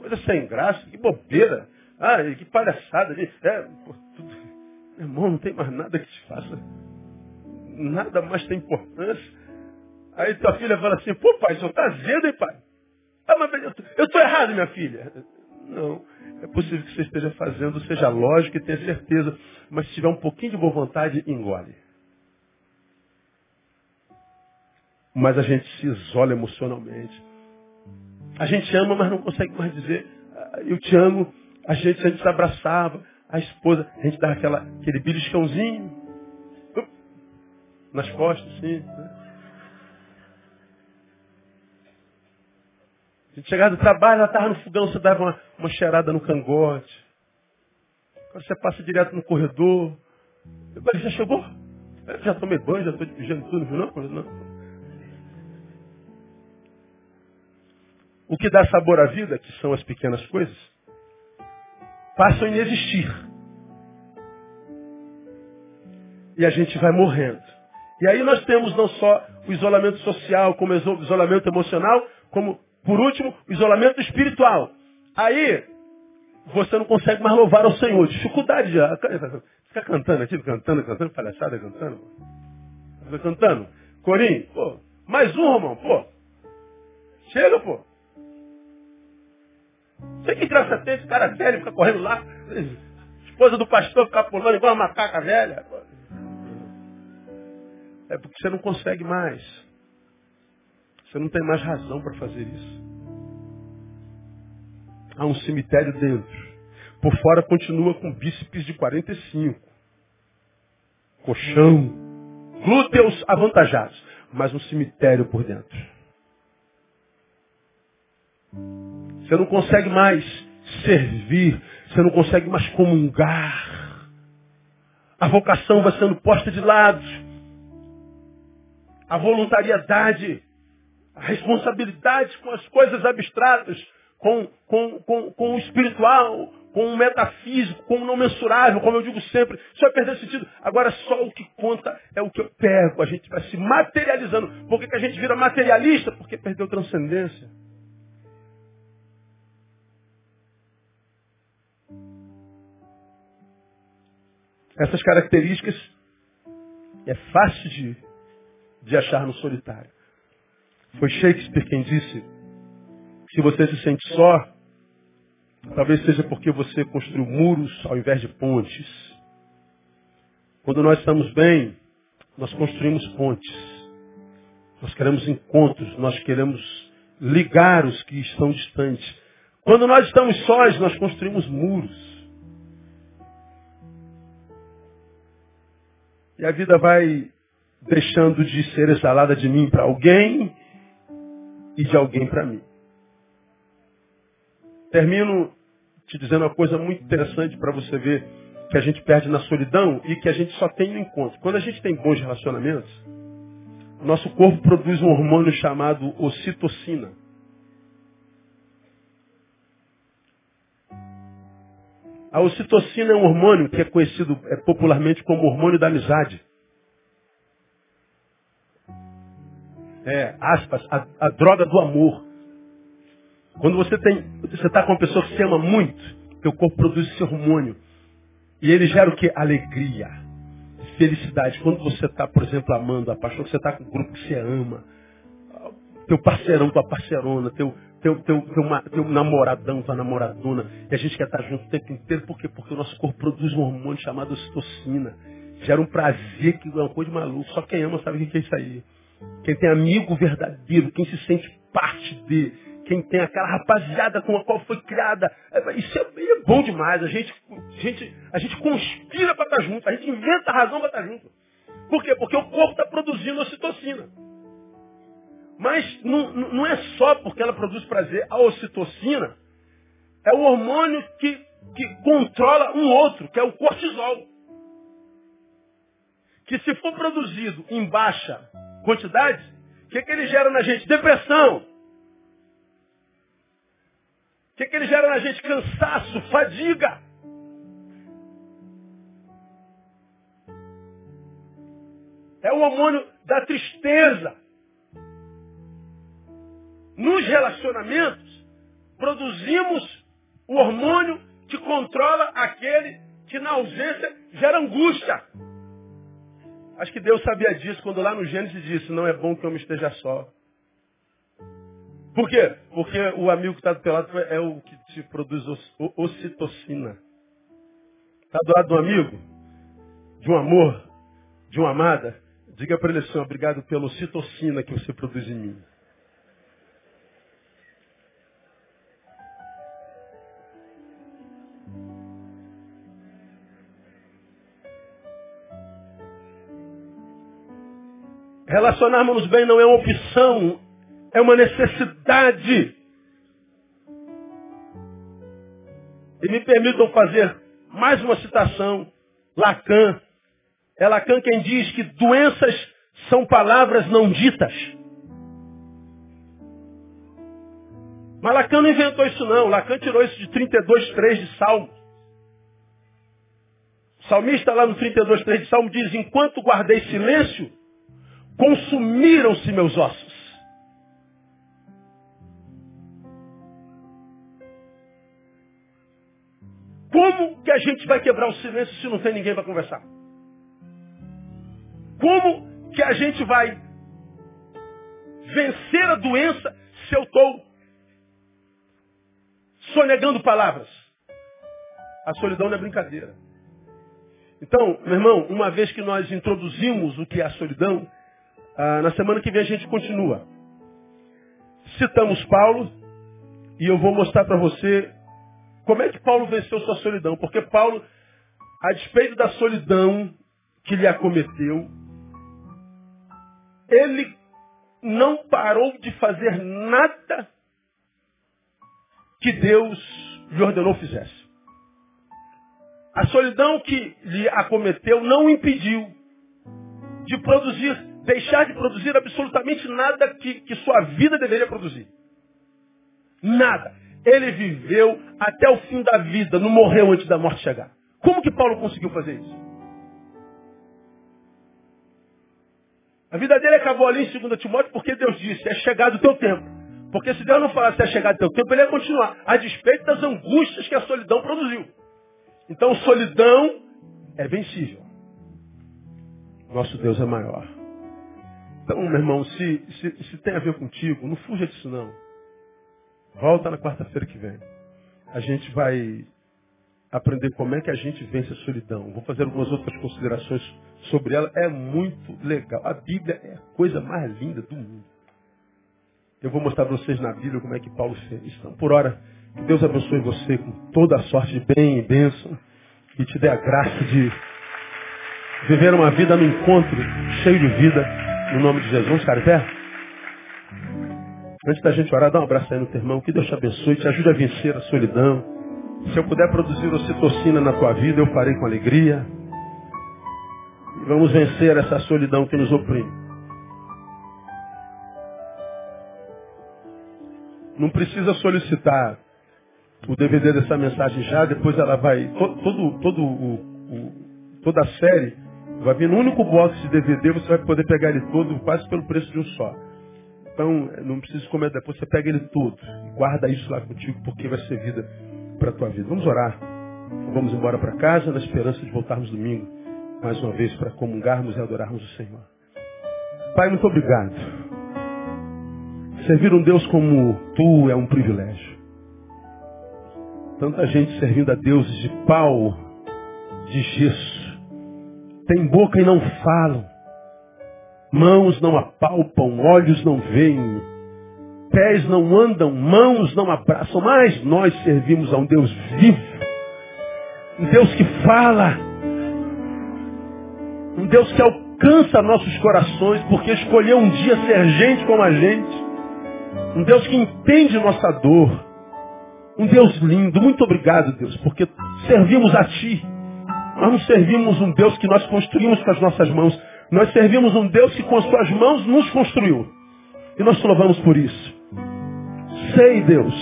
Coisa sem graça, que bobeira. Ah, que palhaçada. É, pô, tudo... Irmão, não tem mais nada que te faça. Nada mais tem importância. Aí tua filha fala assim, pô pai, só tá azedo, hein pai? Ah, mas eu estou errado, minha filha. Não, é possível que você esteja fazendo, seja lógico e tenha certeza. Mas se tiver um pouquinho de boa vontade, engole. Mas a gente se isola emocionalmente. A gente ama, mas não consegue mais dizer, ah, eu te amo. A gente, se abraçava, a esposa, a gente dava aquela, aquele beliscãozinho nas costas, sim. Né? Gente chegava do trabalho, ela estava no fogão, você dava uma, uma cheirada no cangote. Quando você passa direto no corredor. Falei, já chegou? Eu já tomei banho, já estou de pijama tudo, não? Não. O que dá sabor à vida, que são as pequenas coisas, passam a inexistir. E a gente vai morrendo. E aí nós temos não só o isolamento social, como o isolamento emocional, como, por último, isolamento espiritual. Aí, você não consegue mais louvar ao Senhor. Dificuldade já. Fica cantando aqui, cantando, cantando, palhaçada, cantando. Fica cantando. Corim, pô, mais um, irmão, pô. Chega, pô. Sei que graça tem esse cara velho, fica correndo lá. Esposa do pastor ficar pulando igual uma macaca velha. É porque você não consegue mais. Você não tem mais razão para fazer isso. Há um cemitério dentro. Por fora continua com bíceps de 45. Colchão. Glúteos avantajados. Mas um cemitério por dentro. Você não consegue mais servir. Você não consegue mais comungar. A vocação vai sendo posta de lado. A voluntariedade, a responsabilidade com as coisas abstratas, com, com, com, com o espiritual, com o metafísico, com o não mensurável, como eu digo sempre, isso vai perder sentido. Agora só o que conta é o que eu pego. A gente vai se materializando. Por que, que a gente vira materialista? Porque perdeu transcendência. Essas características é fácil de, de achar no solitário. Foi Shakespeare quem disse, se você se sente só, talvez seja porque você construiu muros ao invés de pontes. Quando nós estamos bem, nós construímos pontes. Nós queremos encontros, nós queremos ligar os que estão distantes. Quando nós estamos sós, nós construímos muros. E a vida vai deixando de ser exalada de mim para alguém e de alguém para mim. Termino te dizendo uma coisa muito interessante para você ver que a gente perde na solidão e que a gente só tem no encontro. Quando a gente tem bons relacionamentos, nosso corpo produz um hormônio chamado ocitocina. A ocitocina é um hormônio que é conhecido é, popularmente como hormônio da amizade. É, aspas, a, a droga do amor. Quando você tem, você está com uma pessoa que se ama muito, teu corpo produz esse hormônio. E ele gera o que? Alegria, felicidade. Quando você está, por exemplo, amando a paixão, você está com um grupo que você ama, teu parceirão, tua parceirona, teu, teu, teu, teu, teu namoradão, tua namoradona, e a gente quer estar junto o tempo inteiro, por quê? Porque o nosso corpo produz um hormônio chamado ocitocina. Gera um prazer que é uma coisa de maluco. Só quem ama sabe o que é isso aí. Quem tem amigo verdadeiro, quem se sente parte de, quem tem aquela rapaziada com a qual foi criada. É, isso é, é bom demais. A gente, a gente, a gente conspira para estar junto, a gente inventa a razão para estar junto. Por quê? Porque o corpo está produzindo ocitocina. Mas não, não é só porque ela produz prazer. A ocitocina é o hormônio que, que controla um outro, que é o cortisol. que se for produzido em baixa quantidade, o que, que ele gera na gente? Depressão. O que, que ele gera na gente? Cansaço, fadiga. É o hormônio da tristeza. Nos relacionamentos, produzimos o hormônio que controla aquele que na ausência gera angústia. Acho que Deus sabia disso quando lá no Gênesis disse, não é bom que eu me esteja só. Por quê? Porque o amigo que está do teu lado é o que te produz ocitocina. Está do lado de um amigo? De um amor? De uma amada? Diga para ele assim, obrigado pela ocitocina que você produz em mim. Relacionarmos bem não é uma opção, é uma necessidade. E me permitam fazer mais uma citação. Lacan. É Lacan quem diz que doenças são palavras não ditas. Mas Lacan não inventou isso não. Lacan tirou isso de 32.3 de Salmo. O salmista lá no 32.3 de Salmo diz, enquanto guardei silêncio, consumiram-se meus ossos. Como que a gente vai quebrar o silêncio se não tem ninguém para conversar? Como que a gente vai vencer a doença se eu estou sonegando palavras? A solidão não é brincadeira. Então, meu irmão, uma vez que nós introduzimos o que é a solidão, ah, na semana que vem a gente continua. Citamos Paulo e eu vou mostrar para você como é que Paulo venceu sua solidão. Porque Paulo, a despeito da solidão que lhe acometeu, ele não parou de fazer nada que Deus lhe ordenou fizesse. A solidão que lhe acometeu não impediu de produzir deixar de produzir absolutamente nada que, que sua vida deveria produzir. Nada. Ele viveu até o fim da vida, não morreu antes da morte chegar. Como que Paulo conseguiu fazer isso? A vida dele acabou ali em 2 Timóteo porque Deus disse, é chegado o teu tempo. Porque se Deus não falasse é chegado o teu tempo, ele ia continuar, a despeito das angústias que a solidão produziu. Então solidão é vencível. Nosso Deus é maior. Então, meu irmão, se, se, se tem a ver contigo, não fuja disso não. Volta na quarta-feira que vem. A gente vai aprender como é que a gente vence a solidão. Vou fazer algumas outras considerações sobre ela. É muito legal. A Bíblia é a coisa mais linda do mundo. Eu vou mostrar para vocês na Bíblia como é que Paulo fez. Então, por hora, que Deus abençoe você com toda a sorte de bem e bênção e te dê a graça de viver uma vida no encontro cheio de vida no nome de Jesus, cara, pé. Antes da gente orar, dá um abraço aí no teu irmão. Que Deus te abençoe, te ajude a vencer a solidão. Se eu puder produzir ocitocina na tua vida, eu farei com alegria. E vamos vencer essa solidão que nos oprime. Não precisa solicitar o DVD dessa mensagem já, depois ela vai. Todo, todo, o, o, toda a série Vai vir no único box de DVD, você vai poder pegar ele todo quase pelo preço de um só. Então, não precisa comer depois, você pega ele todo. E guarda isso lá contigo, porque vai ser vida para a tua vida. Vamos orar. Vamos embora para casa na esperança de voltarmos domingo, mais uma vez, para comungarmos e adorarmos o Senhor. Pai, muito obrigado. Servir um Deus como tu é um privilégio. Tanta gente servindo a deuses de pau, de gesso tem boca e não falam, mãos não apalpam, olhos não veem, pés não andam, mãos não abraçam, mas nós servimos a um Deus vivo, um Deus que fala, um Deus que alcança nossos corações, porque escolheu um dia ser gente como a gente, um Deus que entende nossa dor, um Deus lindo, muito obrigado, Deus, porque servimos a Ti. Nós não servimos um Deus que nós construímos com as nossas mãos. Nós servimos um Deus que com as suas mãos nos construiu. E nós te louvamos por isso. Sei, Deus,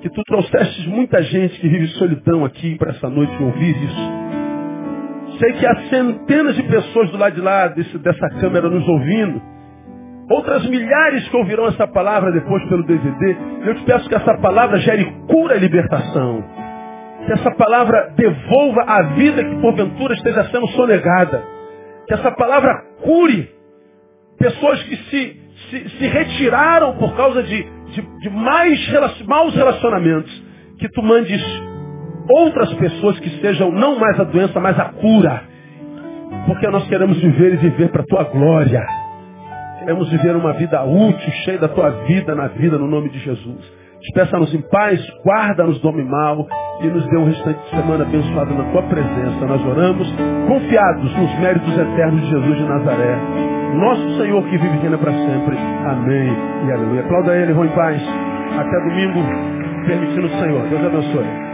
que tu trouxestes muita gente que vive solidão aqui para essa noite ouvir isso. Sei que há centenas de pessoas do lado de lá desse, dessa câmera nos ouvindo. Outras milhares que ouvirão essa palavra depois pelo DVD. Eu te peço que essa palavra gere cura e libertação. Que essa palavra devolva a vida que porventura esteja sendo sonegada. Que essa palavra cure pessoas que se, se, se retiraram por causa de, de, de mais maus relacionamentos. Que tu mandes outras pessoas que sejam não mais a doença, mas a cura. Porque nós queremos viver e viver para a tua glória. Queremos viver uma vida útil, cheia da tua vida na vida, no nome de Jesus. Despeça-nos em paz, guarda-nos do homem mal e nos dê um restante de semana abençoado na tua presença. Nós oramos confiados nos méritos eternos de Jesus de Nazaré. Nosso Senhor que vive e reina para sempre. Amém e aleluia. Aplauda ele, vão em paz. Até domingo, permitindo o Senhor. Deus abençoe.